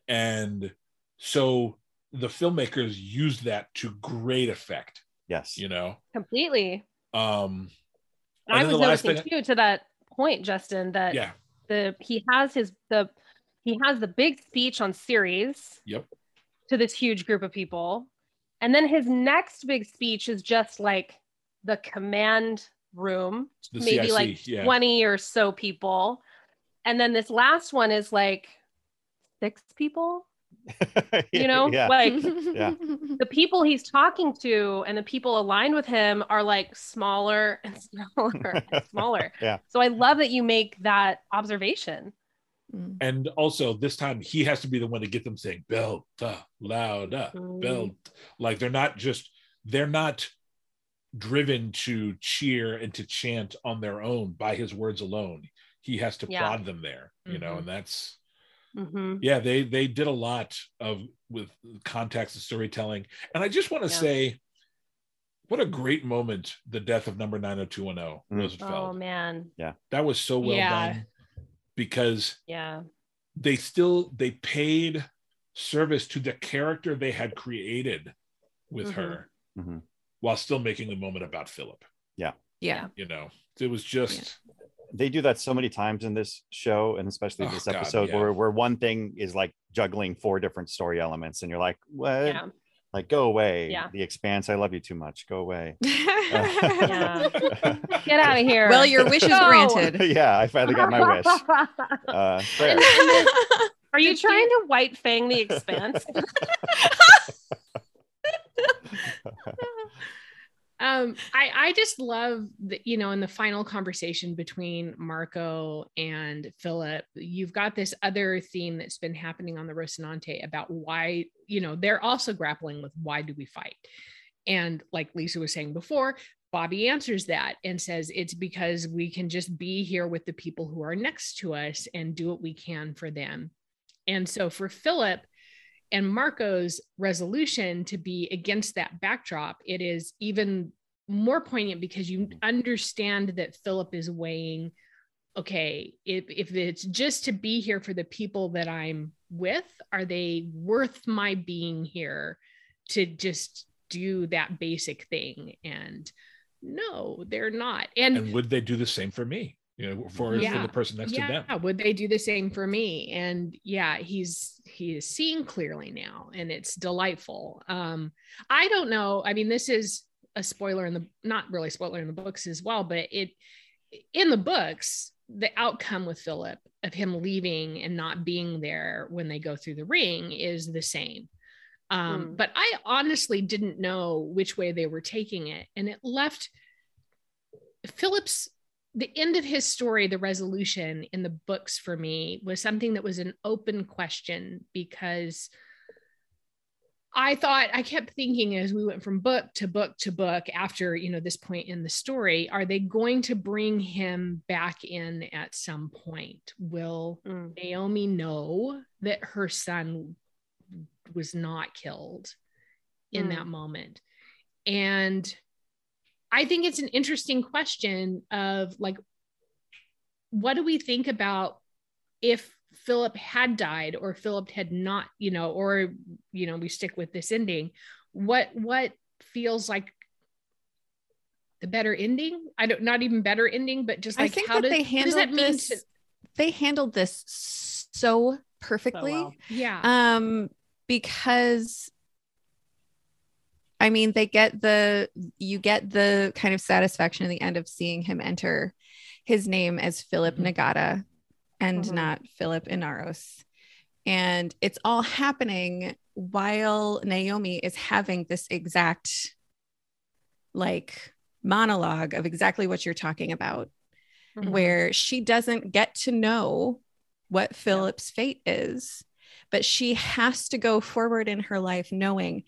And so the filmmakers used that to great effect, Yes. you know. Completely. Um And I was the noticing thing- too to that point, Justin, that yeah, the he has his the he has the big speech on Ceres Yep. to this huge group of people. And then his next big speech is just like the command room, the maybe CIC, like yeah. 20 or so people. And then this last one is like six people, you know, yeah. like Yeah. the people he's talking to and the people aligned with him are like smaller and smaller and smaller. Yeah. So I love that you make that observation. Mm. And also this time he has to be the one to get them saying belt louder, Mm. belt. Like they're not just they're not driven to cheer and to chant on their own by his words alone. He has to Yeah. prod them there, you know, Mhm. and that's Mhm. yeah they they did a lot of with context and storytelling and i just want to Yeah. say what a great moment the death of number 90210 Mm. rosenfeld Oh man. Yeah. That was so well Yeah. done because Yeah. they still they paid service to the character they had created with Mhm. her Mhm. while still making the moment about Filip yeah Yeah. you know it was just They do that so many times in this show, and especially Oh, this God, episode, yeah. where where one thing is like juggling four different story elements, and you're like, "What? Yeah. Like, go away! Yeah. The Expanse, I love you too much. Go away." Yeah. Get out of here. well your wish is granted yeah, I finally got my wish. Uh, fair. Are you trying to white fang the expanse? Um i i just love the you know in the final conversation between marco and Filip you've got this other theme that's been happening on the rocinante about why you know they're also grappling with why do we fight? And like lisa was saying before bobby answers that and says it's because we can just be here with the people who are next to us and do what we can for them. And so for Filip and Marco's resolution to be against that backdrop, it is even more poignant because you mm-hmm. understand that Filip is weighing, okay, if, if it's just to be here for the people that I'm with, are they worth my being here to just do that basic thing? And no, they're not. And, and would they do the same for me you know for, for Yeah. the person next yeah, to them would they do the same for me? And yeah, he's he is seeing clearly now, and it's delightful. Um, I don't know. I mean, this is a spoiler in the not really spoiler in the books as well, but it in the books, the outcome with Filip of him leaving and not being there when they go through the ring is the same. Um, Mm. But I honestly didn't know which way they were taking it, and it left Filip's the end of his story, the resolution in the books for me was something that was an open question because I thought I kept thinking as we went from book to book to book after you know this point in the story, are they going to bring him back in at some point? Will Mm. Naomi know that her son was not killed in Mm. that moment? And I think it's an interesting question of like, what do we think about if Filip had died or Filip had not, you know, or you know, we stick with this ending. What what feels like the better ending? I don't not even better ending, but just I like think how that does, they what does that mean this to they handled this so perfectly well. yeah. um because i mean they get the you get the kind of satisfaction in the end of seeing him enter his name as Filip Mhm. nagata and Mhm. not Filip inaros and it's all happening while naomi is having this exact like monologue of exactly what you're talking about Mhm. where she doesn't get to know what Filip's fate is, but she has to go forward in her life knowing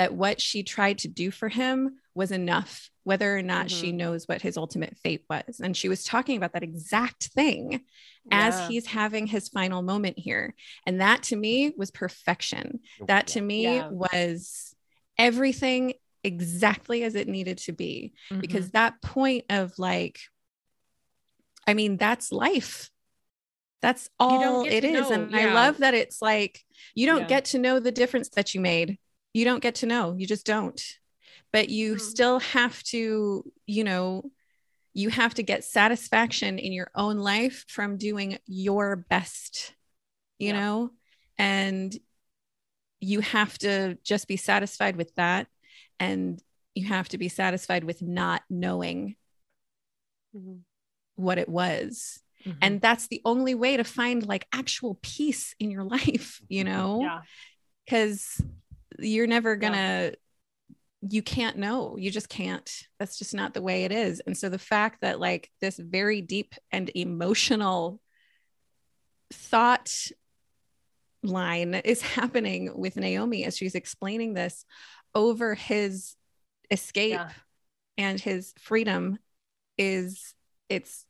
that what she tried to do for him was enough, whether or not she Mhm. knows what his ultimate fate was. And she was talking about that exact thing as he's having his final moment here. And that to me was perfection. That to me Yeah. was everything exactly as it needed to be Mhm. because that point of like i mean that's life that's all it is. it to know, and i love that it's like you don't Yeah. get to know the difference that you made you don't get to know you just don't but you Mm. still have to you know you have to get satisfaction in your own life from doing your best you Yeah. know and you have to just be satisfied with that and you have to be satisfied with not knowing Mhm. what it was Mhm. and that's the only way to find like actual peace in your life you know Yeah. Because you're never gonna you can't know you just can't that's just not the way it is and so the fact that like this very deep and emotional thought line is happening with Naomi as she's explaining this over his escape Yeah. and his freedom is it's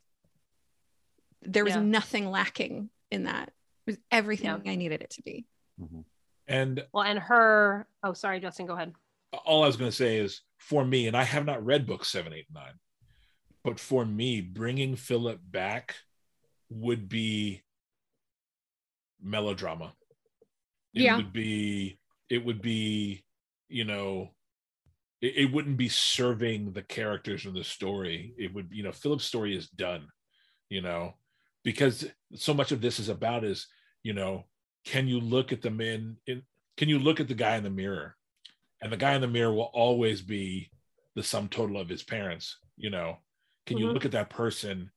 there was Yeah. nothing lacking in that It was everything I needed it to be. Mhm. And Well, and her. Oh, sorry, Justin. Go ahead. all I was going to say is for me, and I have not read books seven, eight, nine, but for me, bringing Filip back would be melodrama. It Yeah. would be, it would be, you know, it, it wouldn't be serving the characters in the story. It would, you know, Filip's story is done, you know, because so much of this is about is, you know, can you look at the men in, can you look at the guy in the mirror? And the guy in the mirror will always be the sum total of his parents you know? Can you Mhm. look at that person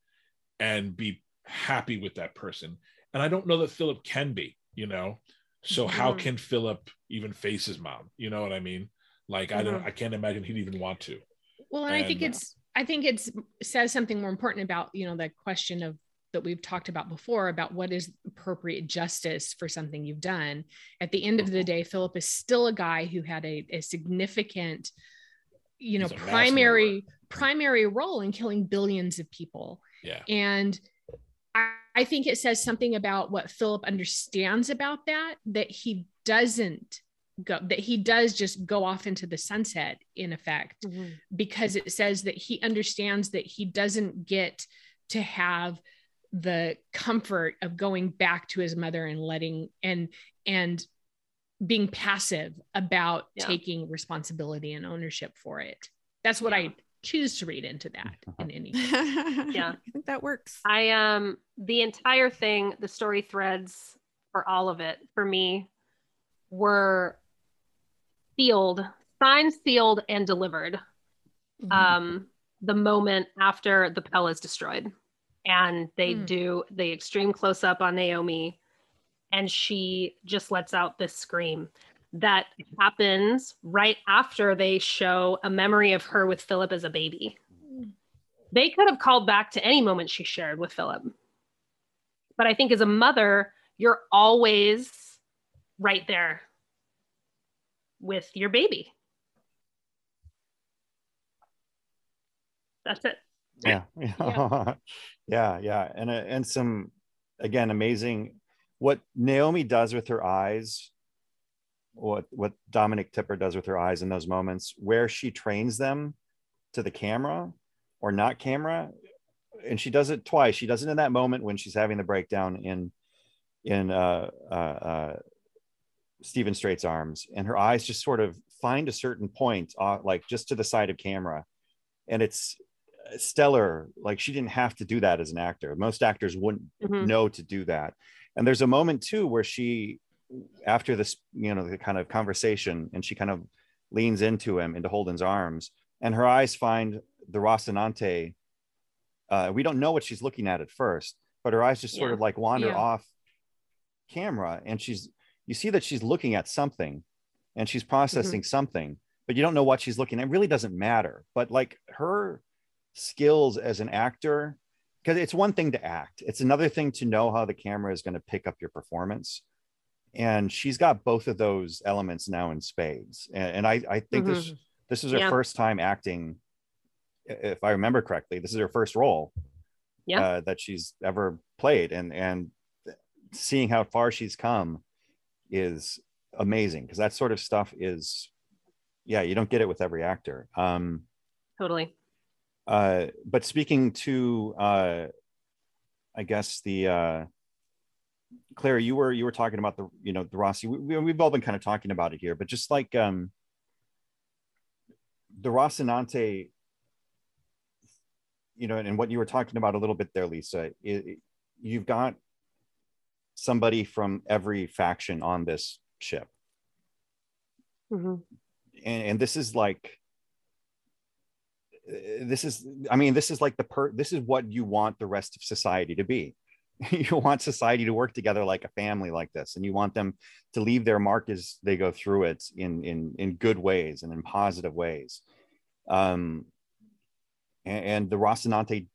and be happy with that person? And i don't know that Filip can be you know? So how Mhm. can Filip even face his mom? You know what i mean? Like i don't Mhm. i can't imagine he'd even want to. Well, and I think it's I think it's says something more important about you know the question of that we've talked about before about what is appropriate justice for something you've done. At the end of the mm-hmm. day, Filip is still a guy who had a, a significant, you know, He's a mass primary primary role in killing billions of people. yeah And I, I think it says something about what Filip understands about that, that he doesn't go, that he does just go off into the sunset in effect, mm-hmm. because it says that he understands that he doesn't get to have the comfort of going back to his mother and letting and and being passive about Yeah. taking responsibility and ownership for it. That's what I choose to read into that in any yeah, I think that works. I um the entire thing, the story threads for all of it for me were sealed, signed, sealed, and delivered. Mhm. Um, the moment after the Pell is destroyed, and they Hmm. do the extreme close up on Naomi, and she just lets out this scream. That happens right after they show a memory of her with Filip as a baby. They could have called back to any moment she shared with Filip. But I think as a mother, you're always right there with your baby. That's it. Yeah. Yeah. Yeah yeah. And uh, and some again amazing what naomi does with her eyes what what Dominique Tipper does with her eyes in those moments where she trains them to the camera or not camera and she does it twice. She does it in that moment when she's having the breakdown in in uh uh, uh Steven Strait's arms and her eyes just sort of find a certain point uh, like just to the side of camera. And it's stellar like she didn't have to do that as an actor most actors wouldn't Mhm. know to do that and there's a moment too where she after this you know the kind of conversation and she kind of leans into him into holden's arms and her eyes find the rocinante uh, we don't know what she's looking at at first but her eyes just sort Yeah. of like wander Yeah. off camera and she's you see that she's looking at something and she's processing something but you don't know what she's looking at it really doesn't matter but like her skills as an actor because it's one thing to act it's another thing to know how the camera is going to pick up your performance and she's got both of those elements now in spades and, and I, I think this this is her Yeah. first time acting if i remember correctly this is her first role Yeah. uh, that she's ever played and and seeing how far she's come is amazing because that sort of stuff is yeah you don't get it with every actor um Totally. Uh, but speaking to, uh, I guess the uh, Claire, you were you were talking about the you know the Roci. We, we- we've all been kind of talking about it here, but just like um, the Rocinante, you know, and what you were talking about a little bit there, Lisa. It, it- you've got somebody from every faction on this ship Mhm. and, and this is like this is i mean this is like the per this is what you want the rest of society to be. You want society to work together like a family like this and you want them to leave their mark as they go through it in in in good ways and in positive ways. Um and, and the rocinante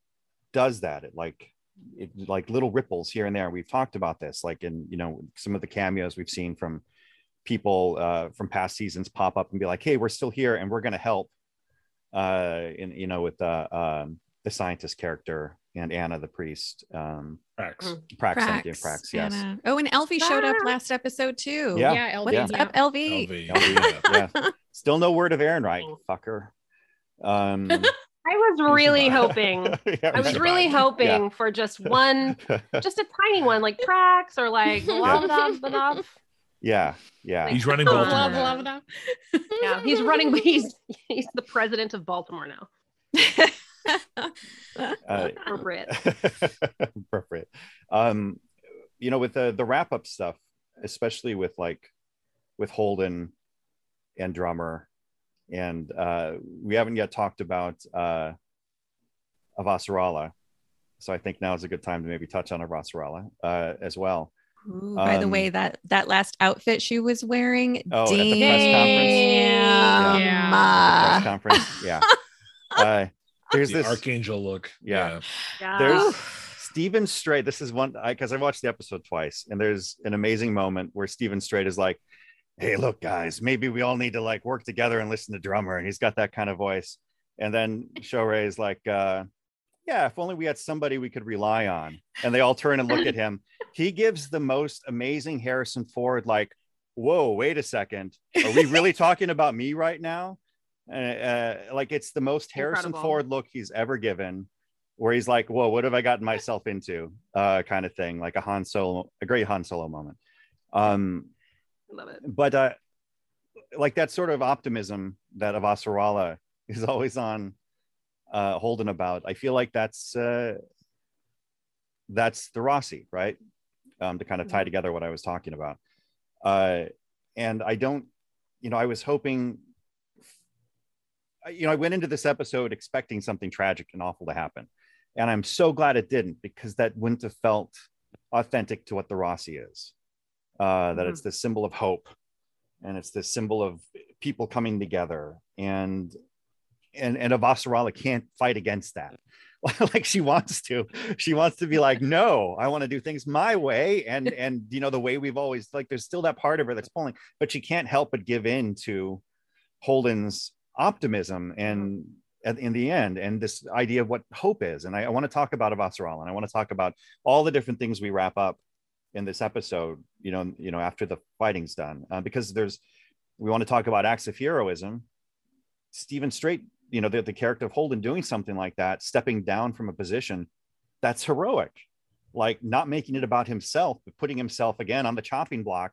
does that. It like it like little ripples here and there. We've talked about this like in you know some of the cameos we've seen from people uh, from past seasons pop up and be like, "Hey, we're still here and we're going to help." Uh, in you know, with the um, the scientist character and Anna the priest. Um, Prax. Mm. Prax, thank you, Prax, Prax. Yes. Anna. Oh, and Elvi showed up Ah. last episode too. Yeah. yeah, Elvi, What's Yeah. up, Elvi? Elvi. Elvi, yeah. Still no word of Aaron Wright, fucker. Um, I was really hoping. yeah, I was survived. really hoping for just one, just a tiny one, like Prax or like Lavdab. Yeah, yeah. He's running Blah, Baltimore. blah, now. blah, Yeah, he's running. He's he's the president of Baltimore now. Uh, Appropriate. appropriate. Um, you know, with the the wrap up stuff, especially with like with Holden and drummer, and uh, we haven't yet talked about uh, Avasarala. So I think now is a good time to maybe touch on Avasarala uh, as well. Ooh, by the Um, way, that that last outfit she was wearing, Oh, at the press conference? damn. Yeah. Press conference, yeah. Uh, there's The this archangel look. Yeah. Yeah. there's Steven Strait. This is one because I, watched the episode twice, and there's an amazing moment where Steven Strait is like, "Hey, look, guys, maybe we all need to like work together and listen to drummer." And he's got that kind of voice. And then Shohreh is like, uh, "Yeah, if only we had somebody we could rely on." And they all turn and look at him. He gives the most amazing Harrison Ford, like, "Whoa, wait a second, are we really talking about me right now?" Uh, uh, like it's the most Harrison Incredible. Ford look he's ever given where he's like, "Whoa, what have I gotten myself into?" Uh, kind of thing, like a Han Solo, a great Han Solo moment. Um, I love it. but uh, like that sort of optimism that Avasarala is always on uh, Holden about. I feel like that's uh, that's the Roci, right? Um, to kind of tie Mhm. together what I was talking about. Uh, and I don't, you know, I was hoping. You know, I went into this episode expecting something tragic and awful to happen, and I'm so glad it didn't because that wouldn't have felt authentic to what the Roci is. Uh, that Mhm. it's the symbol of hope, and it's the symbol of people coming together, and and and Avasarala can't fight against that. like she wants to she wants to be like no i want to do things my way. And and you know the way we've always like there's still that part of her that's pulling but she can't help but give in to holden's optimism and at, in the end and this idea of what hope is. And i, I want to talk about Avasarala and i want to talk about all the different things we wrap up in this episode you know you know after the fighting's done uh, because there's we want to talk about acts of heroism. Steven Strait you know the, the character of holden doing something like that stepping down from a position that's heroic. Like not making it about himself but putting himself again on the chopping block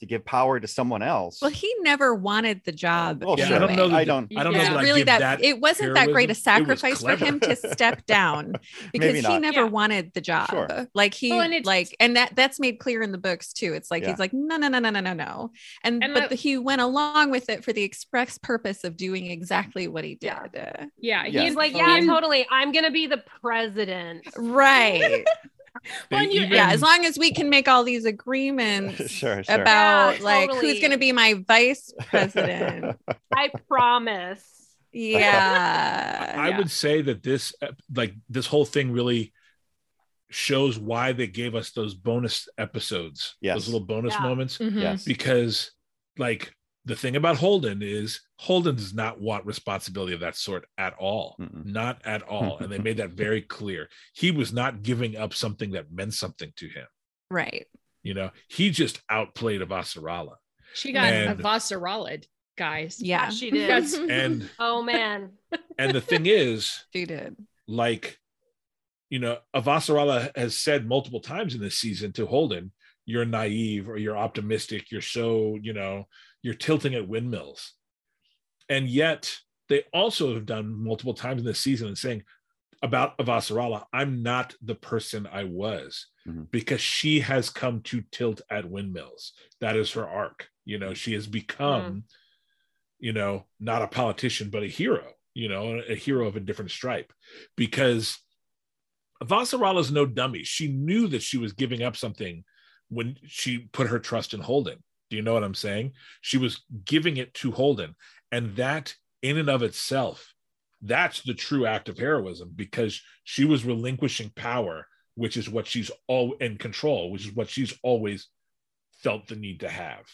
to give power to someone else Well, he never wanted the job. Well, Yeah, sure. I don't know. That I don't- I don't know Yeah. that I really give that, that it wasn't that great a heroism. It was sacrifice for him to step down because he never Yeah. wanted the job Sure. like he Well, and like and that that's made clear in the books too it's like Yeah. he's like no no no no no no no and, And but that- the, he went along with it for the express purpose of doing exactly what he did Yeah. Uh, Yeah, Yeah. He's he's like, yeah, and- totally. I'm gonna be the president. right Well, you- even- yeah as long as we can make all these agreements sure sure about Yeah, like who's going to be my vice president I promise. yeah I Yeah. would say that this uh, like this whole thing really shows why they gave us those bonus episodes, Yes. those little bonus Yeah. moments, Mhm. yes because like the thing about Holden is Holden does not want responsibility of that sort at all. Mm-mm. Not at all. and they made that very clear. He was not giving up something that meant something to him. right You know, he just outplayed a Avasarala. She got And- a Vasaralid, guys. yeah she did. That's- And Oh man. and the thing is, she did like you know avasarala has said multiple times in this season to holden you're naive or you're optimistic you're so you know you're tilting at windmills and yet they also have done multiple times in this season and saying about avasarala i'm not the person i was Mhm. because she has come to tilt at windmills that is her arc you know she has become you know not a politician but a hero you know a hero of a different stripe because Vasarala is no dummy. She knew that she was giving up something when she put her trust in Holden. Do you know what I'm saying? She was giving it to Holden. And that, in and of itself, that's the true act of heroism because she was relinquishing power, which is what she's all in control, which is what she's always felt the need to have.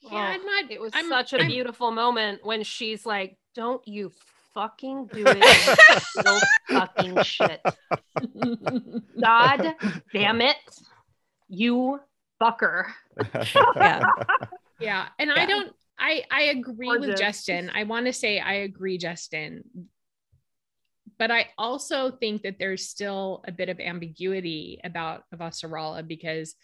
Yeah, I'm not- It was I'm- such a I'm- beautiful moment when she's like, "Don't you fucking do it, little fucking shit. God damn it, you fucker. Yeah. yeah and Yeah. i don't i i agree with justin i want to say i agree justin but i also think that there's still a bit of ambiguity about avasarala because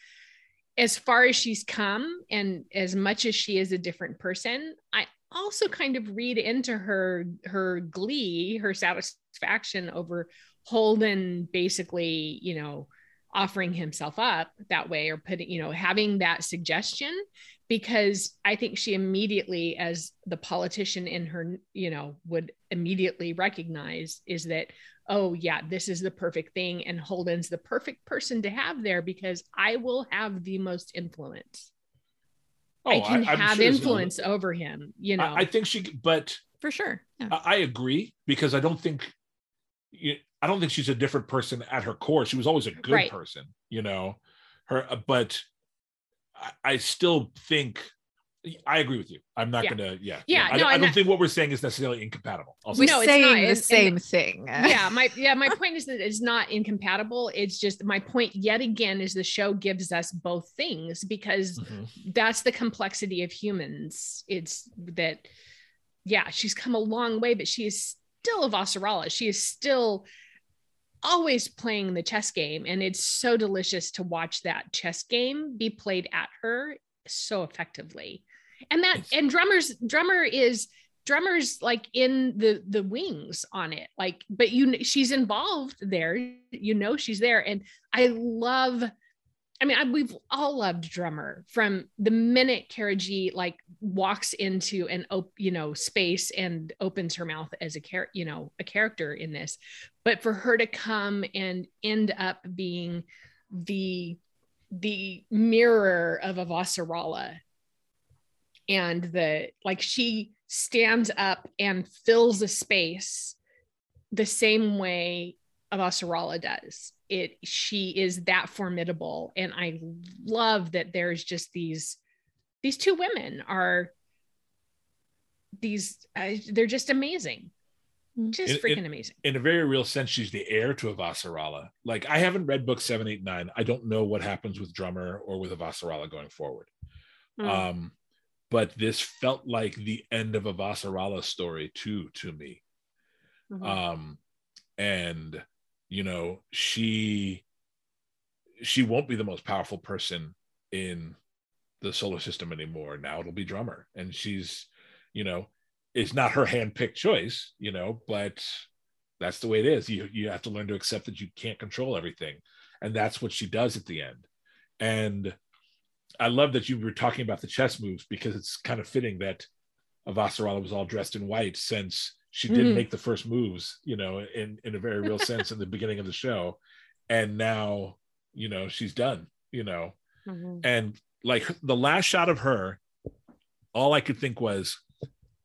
as far as she's come and as much as she is a different person i also kind of read into her her glee her satisfaction over holden basically you know offering himself up that way or putting you know having that suggestion because i think she immediately as the politician in her you know would immediately recognize is that oh yeah this is the perfect thing and holden's the perfect person to have there because i will have the most influence i Oh, can I'm have sure influence over him you know I, I think she, but For sure. Yeah. I, I agree because I don't think, I don't think she's a different person at her core. She was always a good Right. person, you know. Her, uh, but I, I still think I agree with you. I'm not Yeah. gonna, yeah, Yeah, I, no, don't- I don't I- think what we're saying is necessarily incompatible. I'll We're No, that. it's not. saying And- the and- same thing. yeah my yeah my point is that it's not incompatible it's just my point yet again is the show gives us both things because Mhm. that's the complexity of humans it's that yeah she's come a long way but she is still Avasarala. she is still always playing the chess game and it's so delicious to watch that chess game be played at her so effectively. And that and drummers drummer is drummer's like in the the wings on it like but you she's involved there. You know she's there. And i love i mean I, we've all loved drummer from the minute Cara Gee like walks into an op- you know space and opens her mouth as a char- you know a character in this but for her to come and end up being the the mirror of Avasarala and the like she stands up and fills a space the same way Avasarala does. It she is that formidable and I love that there's just these these two women are these uh, they're just amazing. Just It- it- freaking amazing. in a very real sense, she's the heir to a Avasarala. Like I haven't read book seven, eight, nine. I don't know what happens with Drummer or with a Avasarala going forward. Mm. Um, but this felt like the end of a Avasarala's story too to me. Mhm. Um, and you know, she she won't be the most powerful person in the solar system anymore. Now it'll be Drummer, and she's, you know, it's not her hand-picked choice, you know, but that's the way it is. You you have to learn to accept that you can't control everything, and that's what she does at the end. And I love that you were talking about the chess moves because it's kind of fitting that Avasarala was all dressed in white since she did Mhm. make the first moves, you know, in in a very real sense in the beginning of the show, and now you know she's done, you know, Mhm. and like the last shot of her, all I could think was,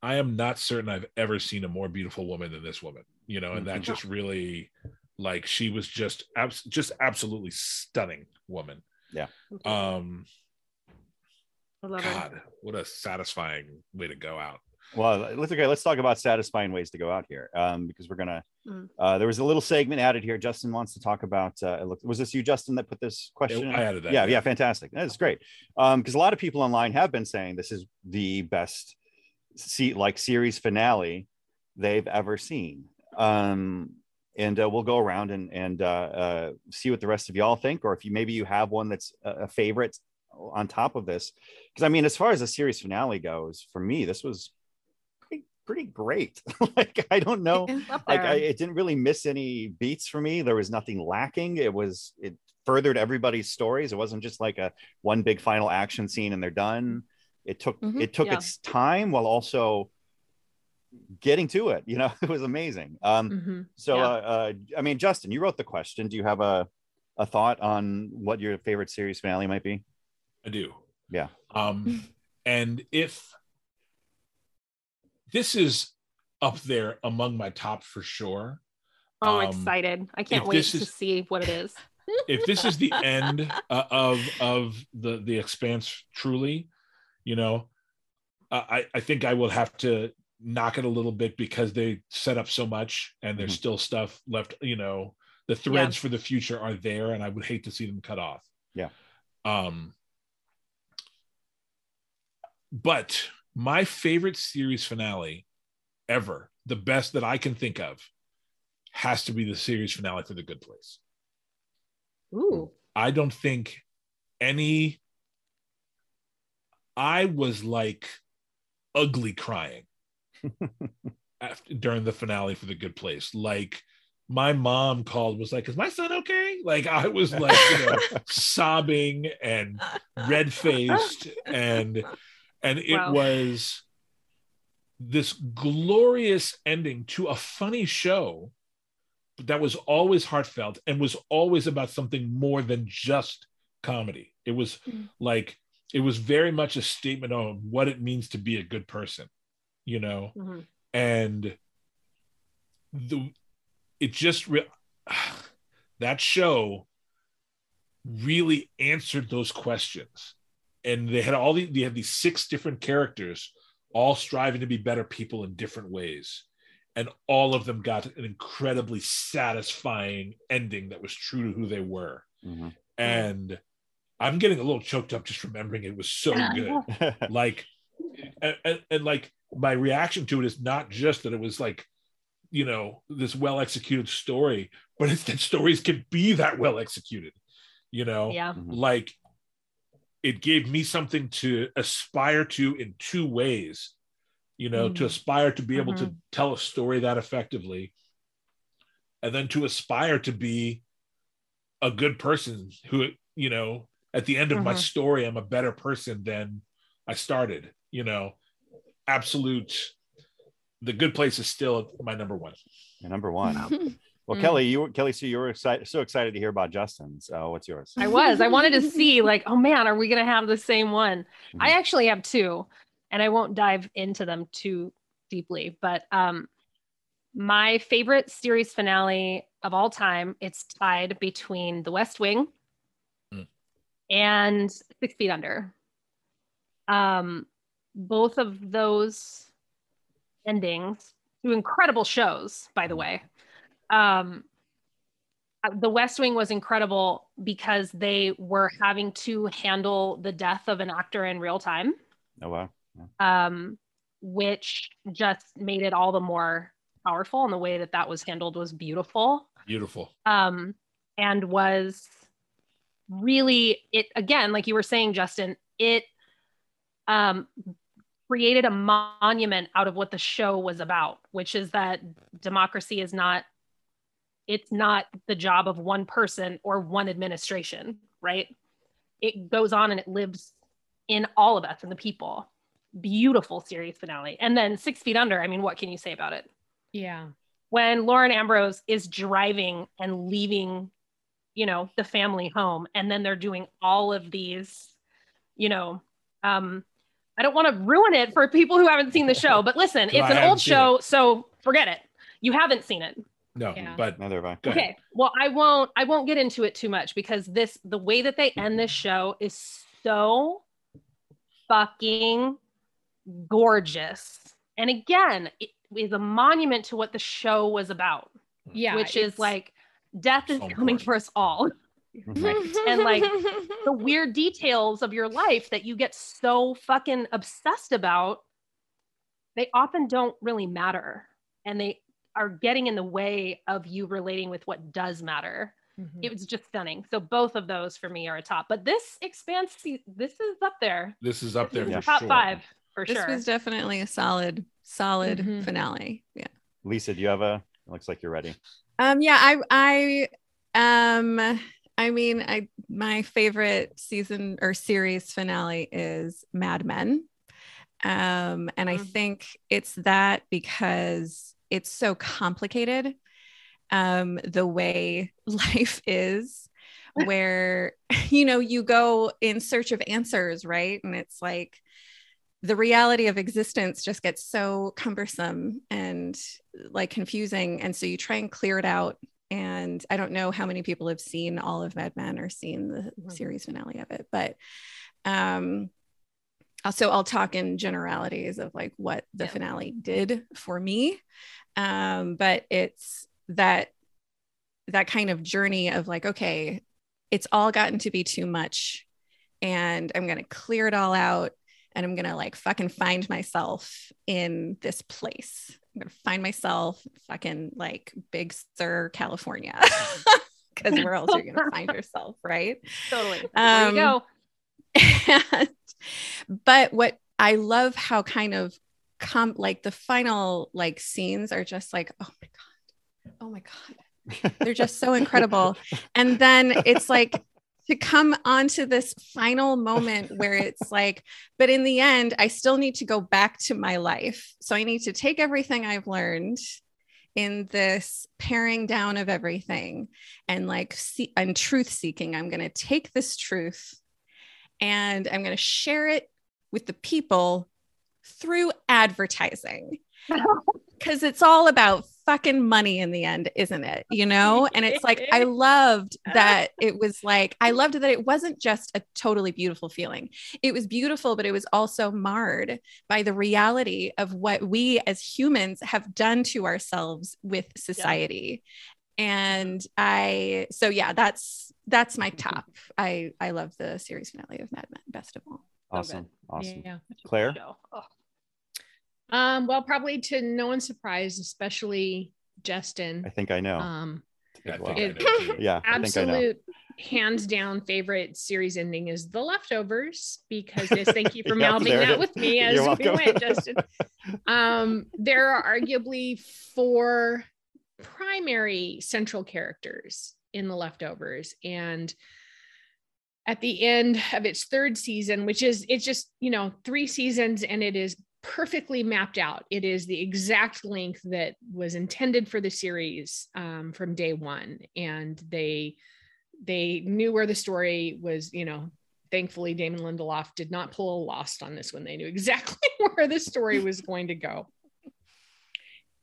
I am not certain I've ever seen a more beautiful woman than this woman, you know, and that Mhm. just really, like, she was just abs- just absolutely stunning woman. Yeah. Um, I love it. God, what a satisfying way to go out. Well, let's okay. Let's talk about satisfying ways to go out here, um, because we're gonna. Mm. Uh, there was a little segment added here. Justin wants to talk about. Uh, look, was this you, Justin, that put this question? in? I added that. yeah, yeah, fantastic. That's great. Um, because a lot of people online have been saying this is the best see like series finale they've ever seen. Um, and uh, we'll go around and and uh, uh, see what the rest of y'all think, or if you maybe you have one that's a, a favorite on top of this. Because I mean, as far as the series finale goes, for me, this was pretty, pretty great. like I don't know like. I, it didn't really miss any beats for me there was nothing lacking it was it furthered everybody's stories it wasn't just like a one big final action scene and they're done it took Mhm. it took Yeah. its time while also getting to it you know it was amazing um Mhm. so Yeah. uh, uh i mean justin you wrote the question do you have a a thought on what your favorite series finale might be I do. Yeah. Um, and if this is up there among my top for sure. oh, I'm um, excited. I can't wait this to see what it is. if this is the end uh, of of the the expanse truly you know uh, i i think i will have to knock it a little bit because they set up so much and there's Mhm. still stuff left you know the threads for the future are there and i would hate to see them cut off Yeah. um but my favorite series finale ever the best that i can think of has to be the series finale for the good place Ooh. I don't think any. I was like ugly crying after, during the finale for the good place. Like my mom called, was like, "Is my son okay?" Like I was like, you know, sobbing and red faced, and and it Wow. was this glorious ending to a funny show that was always heartfelt and was always about something more than just comedy. It was Mm. like it was very much a statement on what it means to be a good person, you know, Mhm. and the it just re- that show really answered those questions and they had all the they had these six different characters all striving to be better people in different ways and all of them got an incredibly satisfying ending that was true to who they were Mhm. and i'm getting a little choked up just remembering it, it was so good like and, and, and like my reaction to it is not just that it was like you know this well executed story but it's that stories can be that well executed you know Yeah. Mhm. like it gave me something to aspire to in two ways you know to Mhm. aspire to be able to Mhm. tell a story that effectively and then to aspire to be a good person who you know at the end of my Mhm. story i'm a better person than i started you know absolute the good place is still my number one Your number one. Well, Mm. Kelly, you were Kelly, so you were excited, so excited to hear about Justin's. So what's yours? I was. I wanted to see, like, oh man, are we going to have the same one? I Mhm. actually have two, and I won't dive into them too deeply. But um, my favorite series finale of all time, it's tied between The West Wing Mm. and Six Feet Under. Um, both of those endings, two incredible shows, by the way. Um, uh, the West Wing was incredible because they were having to handle the death of an actor in real time, Oh wow. um, which just made it all the more powerful. And the way that that was handled was beautiful beautiful um, and was really it again, like you were saying, Justin. It um, created a monument out of what the show was about, which is that democracy is not it's not the job of one person or one administration, right? It goes on and it lives in all of us and the people. Beautiful series finale. And then Six Feet Under, I mean, what can you say about it? Yeah. when Lauren Ambrose is driving and leaving, you know, the family home, and then they're doing all of these, you know, um, I don't want to ruin it for people who haven't seen the show, but listen, it's an old seen show, so forget it. You haven't seen it. No Yeah. but Neither have I. Go ahead. Okay. Well, I won't I won't get into it too much because this the way that they end this show is so fucking gorgeous. And again, it is a monument to what the show was about, Yeah. which is like death is So coming important. for us all. And, like, The weird details of your life that you get so fucking obsessed about, they often don't really matter. And they are getting in the way of you relating with what does matter Mhm. it was just stunning. So both of those for me are a top. But this expanse, se- this is up there. this is up there This for is top sure. five for this sure. was definitely a solid, solid Mhm. finale. Yeah. Lisa, do you have a? It looks like you're ready. Um, yeah, I, I, um, I mean, I my favorite season or series finale is Mad Men, um, and I Mhm. think it's that because it's so complicated, um, the way life is, where you know you go in search of answers, right, and it's like the reality of existence just gets so cumbersome and like confusing. And so you try and clear it out. And i don't know how many people have seen all of mad men or seen the Mhm. series finale of it but um so I'll talk in generalities of like what the Yeah. finale did for me. Um, but it's that that kind of journey of like, okay, it's all gotten to be too much. And I'm gonna clear it all out and I'm gonna like fucking find myself in this place. I'm gonna find myself fucking like Big Sur, California. Because where else are you gonna find yourself, right? Totally. There you Um, go. And, but what I love how kind of come like the final like scenes are just like, oh my God. Oh my God. They're just so incredible. And then it's like to come onto this final moment where it's like, but in the end, I still need to go back to my life. So I need to take everything I've learned in this paring down of everything and like see and truth seeking. I'm going to take this truth and I'm going to share it with the people through advertising because it's all about fucking money in the end, isn't it? You know, and it's like I loved that it was like I loved that it wasn't just a totally beautiful feeling. It was beautiful, but it was also marred by the reality of what we as humans have done to ourselves with society. And I, so yeah, that's that's my top. I I love the series finale of Mad Men best of all. Awesome. Awesome. Yeah. Claire? Oh, Um, well, probably to no one's surprise, especially Justin. I think I know. Um, Yeah, I Wow. think I know too. yeah, I think I know. absolute hands down favorite series ending is The Leftovers because this, thank you for Yep, melding there that is. with me as You're we welcome. went, Justin. Um, there are arguably four primary central characters in The Leftovers. And at the end of its third season, which is it's just, you know, three seasons and it is perfectly mapped out. It is the exact length that was intended for the series um, from day one. And they they knew where the story was, you know, thankfully Damon Lindelof did not pull a lost on this one. They knew exactly where the story was going to go.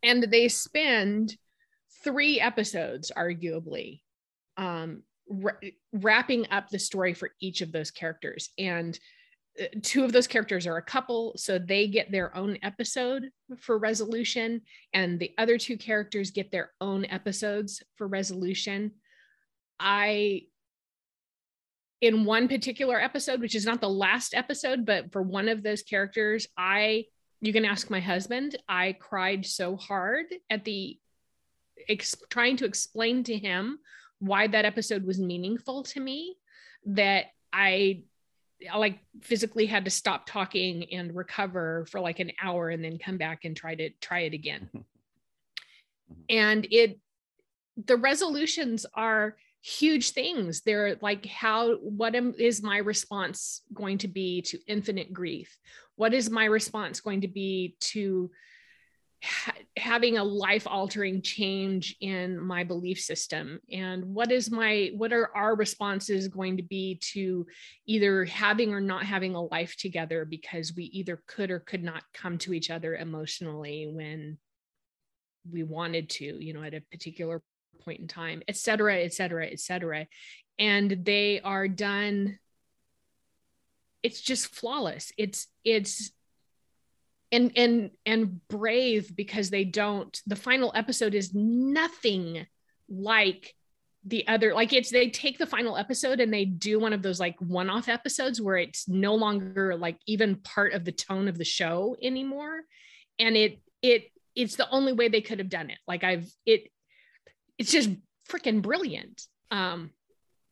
And they spend three episodes, arguably, um, wra- wrapping up the story for each of those characters. And uh, two of those characters are a couple, so they get their own episode for resolution, and the other two characters get their own episodes for resolution. I, in one particular episode, which is not the last episode, but for one of those characters, I, you can ask my husband, I cried so hard at the ex- trying to explain to him why that episode was meaningful to me that I I, like physically had to stop talking and recover for like an hour and then come back and try to try it again. Mm-hmm. and it the resolutions are huge things. They're like how what am, is my response going to be to infinite grief? What is my response going to be to ha- having a life altering change in my belief system? And what is my what are our responses going to be to either having or not having a life together because we either could or could not come to each other emotionally when we wanted to you know at a particular point in time et cetera et cetera et cetera. And they are done it's just flawless. It's it's and and and brave because they don't the final episode is nothing like the other like it's they take the final episode and they do one of those like one-off episodes where it's no longer like even part of the tone of the show anymore. And it it it's the only way they could have done it. Like i've it it's just freaking brilliant. Um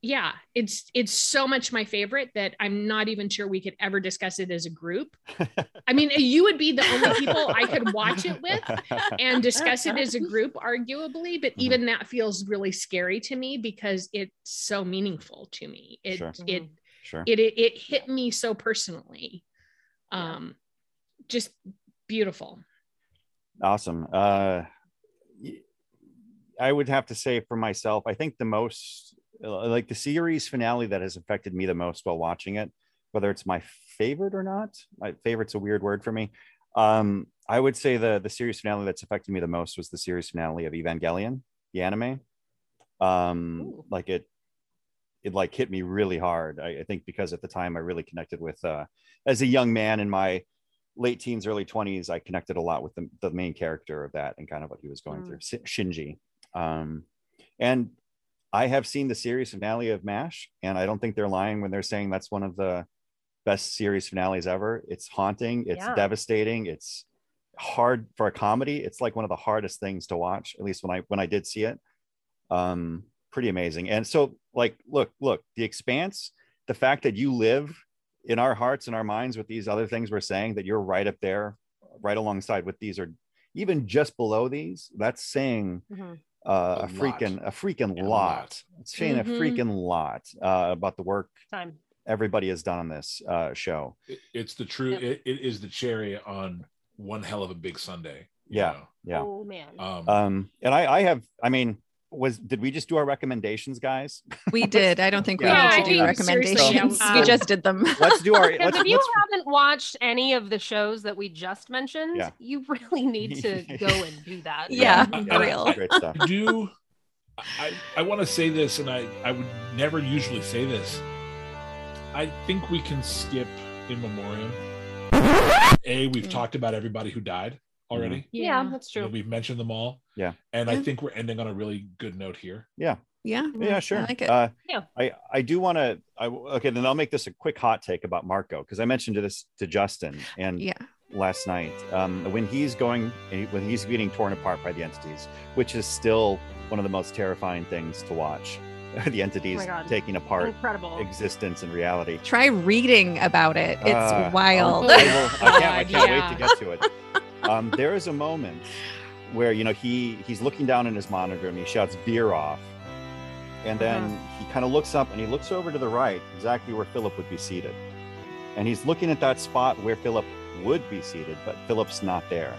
yeah it's it's so much my favorite that i'm not even sure we could ever discuss it as a group i mean you would be the only people i could watch it with and discuss it as a group arguably but Mhm. even that feels really scary to me because it's so meaningful to me it Sure. it sure. it it, it hit me so personally um just beautiful Awesome. Uh, I would have to say for myself, I think the most like the series finale that has affected me the most while watching it, whether it's my favorite or not. My favorite's a weird word for me. Um, I would say the the series finale that's affected me the most was the series finale of Evangelion, the anime. Um, Ooh. like it, it like hit me really hard. I, I think because at the time I really connected with, uh, as a young man in my late teens, early 20s, I connected a lot with the, the main character of that and kind of what he was going Mm. through, Shinji. Um, and I have seen the series finale of MASH, and I don't think they're lying when they're saying that's one of the best series finales ever. It's haunting, it's Yeah. devastating, it's hard for a comedy. It's like one of the hardest things to watch, at least when I when I did see it. Um, pretty amazing. And so, like, look, look, the expanse, the fact that you live in our hearts and our minds with these other things we're saying, that you're right up there, right alongside with these, or even just below these, that's saying Mhm. Uh, A a, freaking a freaking Yeah, lot. lot. It's saying Mhm. a freaking lot uh, about the work Time. everybody has done on this uh, show. It- it's the true. Yep. It, it is the cherry on one hell of a big sundae. Yeah. know? Yeah. Oh man. Um, Um, and I, I have, I mean, was did we just do our recommendations, guys? We did. I don't think we Yeah, need I to do think seriously, recommendations. yeah, we um, just did them. Let's do our. Because let's, if you let's, haven't watched any of the shows that we just mentioned, Yeah. you really need to go and do that. Yeah, I- for I- real. great stuff. Do I, I want to say this and I, I would never usually say this i think we can skip in memoriam a we've Mm. talked about everybody who died already Yeah, that's You know, true. we've mentioned them all Yeah. and i think we're ending on a really good note here Yeah. Yeah, Yeah, sure. I like it. Uh, Yeah. I I do want to. I okay. Then I'll make this a quick hot take about Marco because I mentioned this to Justin and Yeah. last night um, when he's going when he's getting torn apart by the entities, which is still one of the most terrifying things to watch. the entities Oh taking apart Incredible. existence and reality. Try reading about it. It's Uh, wild. I, will, I can't, I can't yeah. wait to get to it. Um, there is a moment where you know he he's looking down in his monitor and he shouts "veer off," and then he kind of looks up and he looks over to the right, exactly where Filip would be seated, and he's looking at that spot where Filip would be seated, but Filip's not there,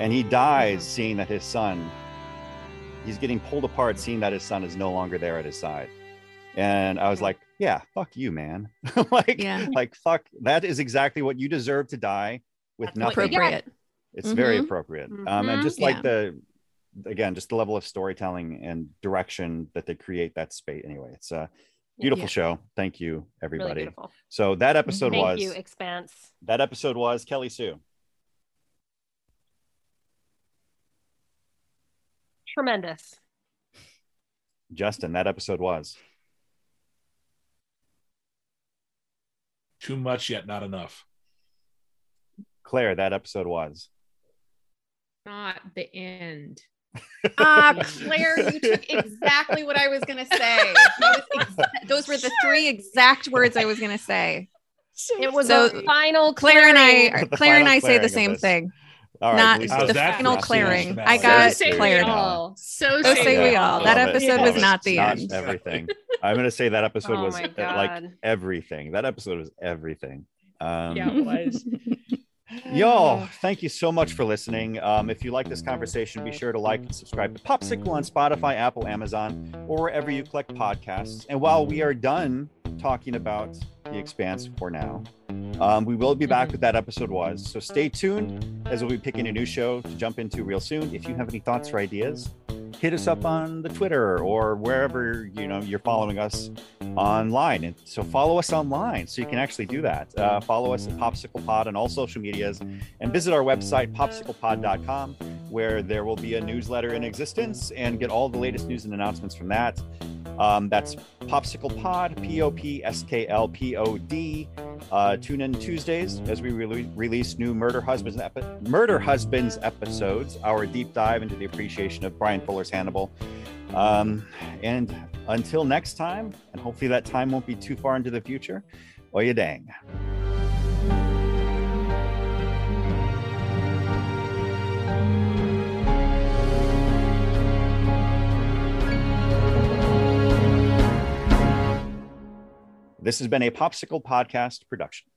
and he dies Mhm. seeing that his son. He's getting pulled apart, seeing that his son is no longer there at his side. And I was like, yeah, fuck you, man. like, Yeah. like fuck, that is exactly what you deserve to die with That's nothing. Appropriate. It's very Mhm. appropriate. Um, and Mhm. just like Yeah. the again, just the level of storytelling and direction that they create that space. Anyway, it's a beautiful Yeah. show. Thank you, everybody. beautiful. so that episode Thank was you, Expanse. that episode was Kelly Sue. Tremendous. Justin, that episode was. too much yet not enough Claire, that episode was. Not the end. Ah, Claire, you took exactly what I was going to say. Was exa- those were the three exact words I was going to say. It was So, a final Claire and. I, Claire and I say the same thing. All Not Lisa, the final for clearing. series I finale? got so say Claire. we all. So So say say we we all. all. That Love it. episode was not the Not end. everything. I'm gonna say that episode Oh was my uh, like everything. That episode was everything. Um, Yeah, it was. Y'all, thank you so much for listening. Um, if you like this conversation, be sure to like and subscribe to POPSKL on Spotify, Apple, Amazon, or wherever you collect podcasts. And while we are done talking about The Expanse for now, um, we will be back with that episode was. So stay tuned as we'll be picking a new show to jump into real soon. If you have any thoughts or ideas, hit us up on the Twitter or wherever you know you're following us online. And so follow us online so you can actually do that. Uh, follow us at POPSKL Pod on all social medias and visit our website, popsklpod.com, where there will be a newsletter in existence and get all the latest news and announcements from that. Um, that's POPSKL Pod, P O P S K L P O D. Uh, tune in Tuesdays as we rele- release new Murder Husbands epi- Murder Husbands episodes. Our deep dive into the appreciation of Bryan Fuller's Hannibal. Um, and until next time, and hopefully that time won't be too far into the future. You dang. This has been a POPSKL Podcast production.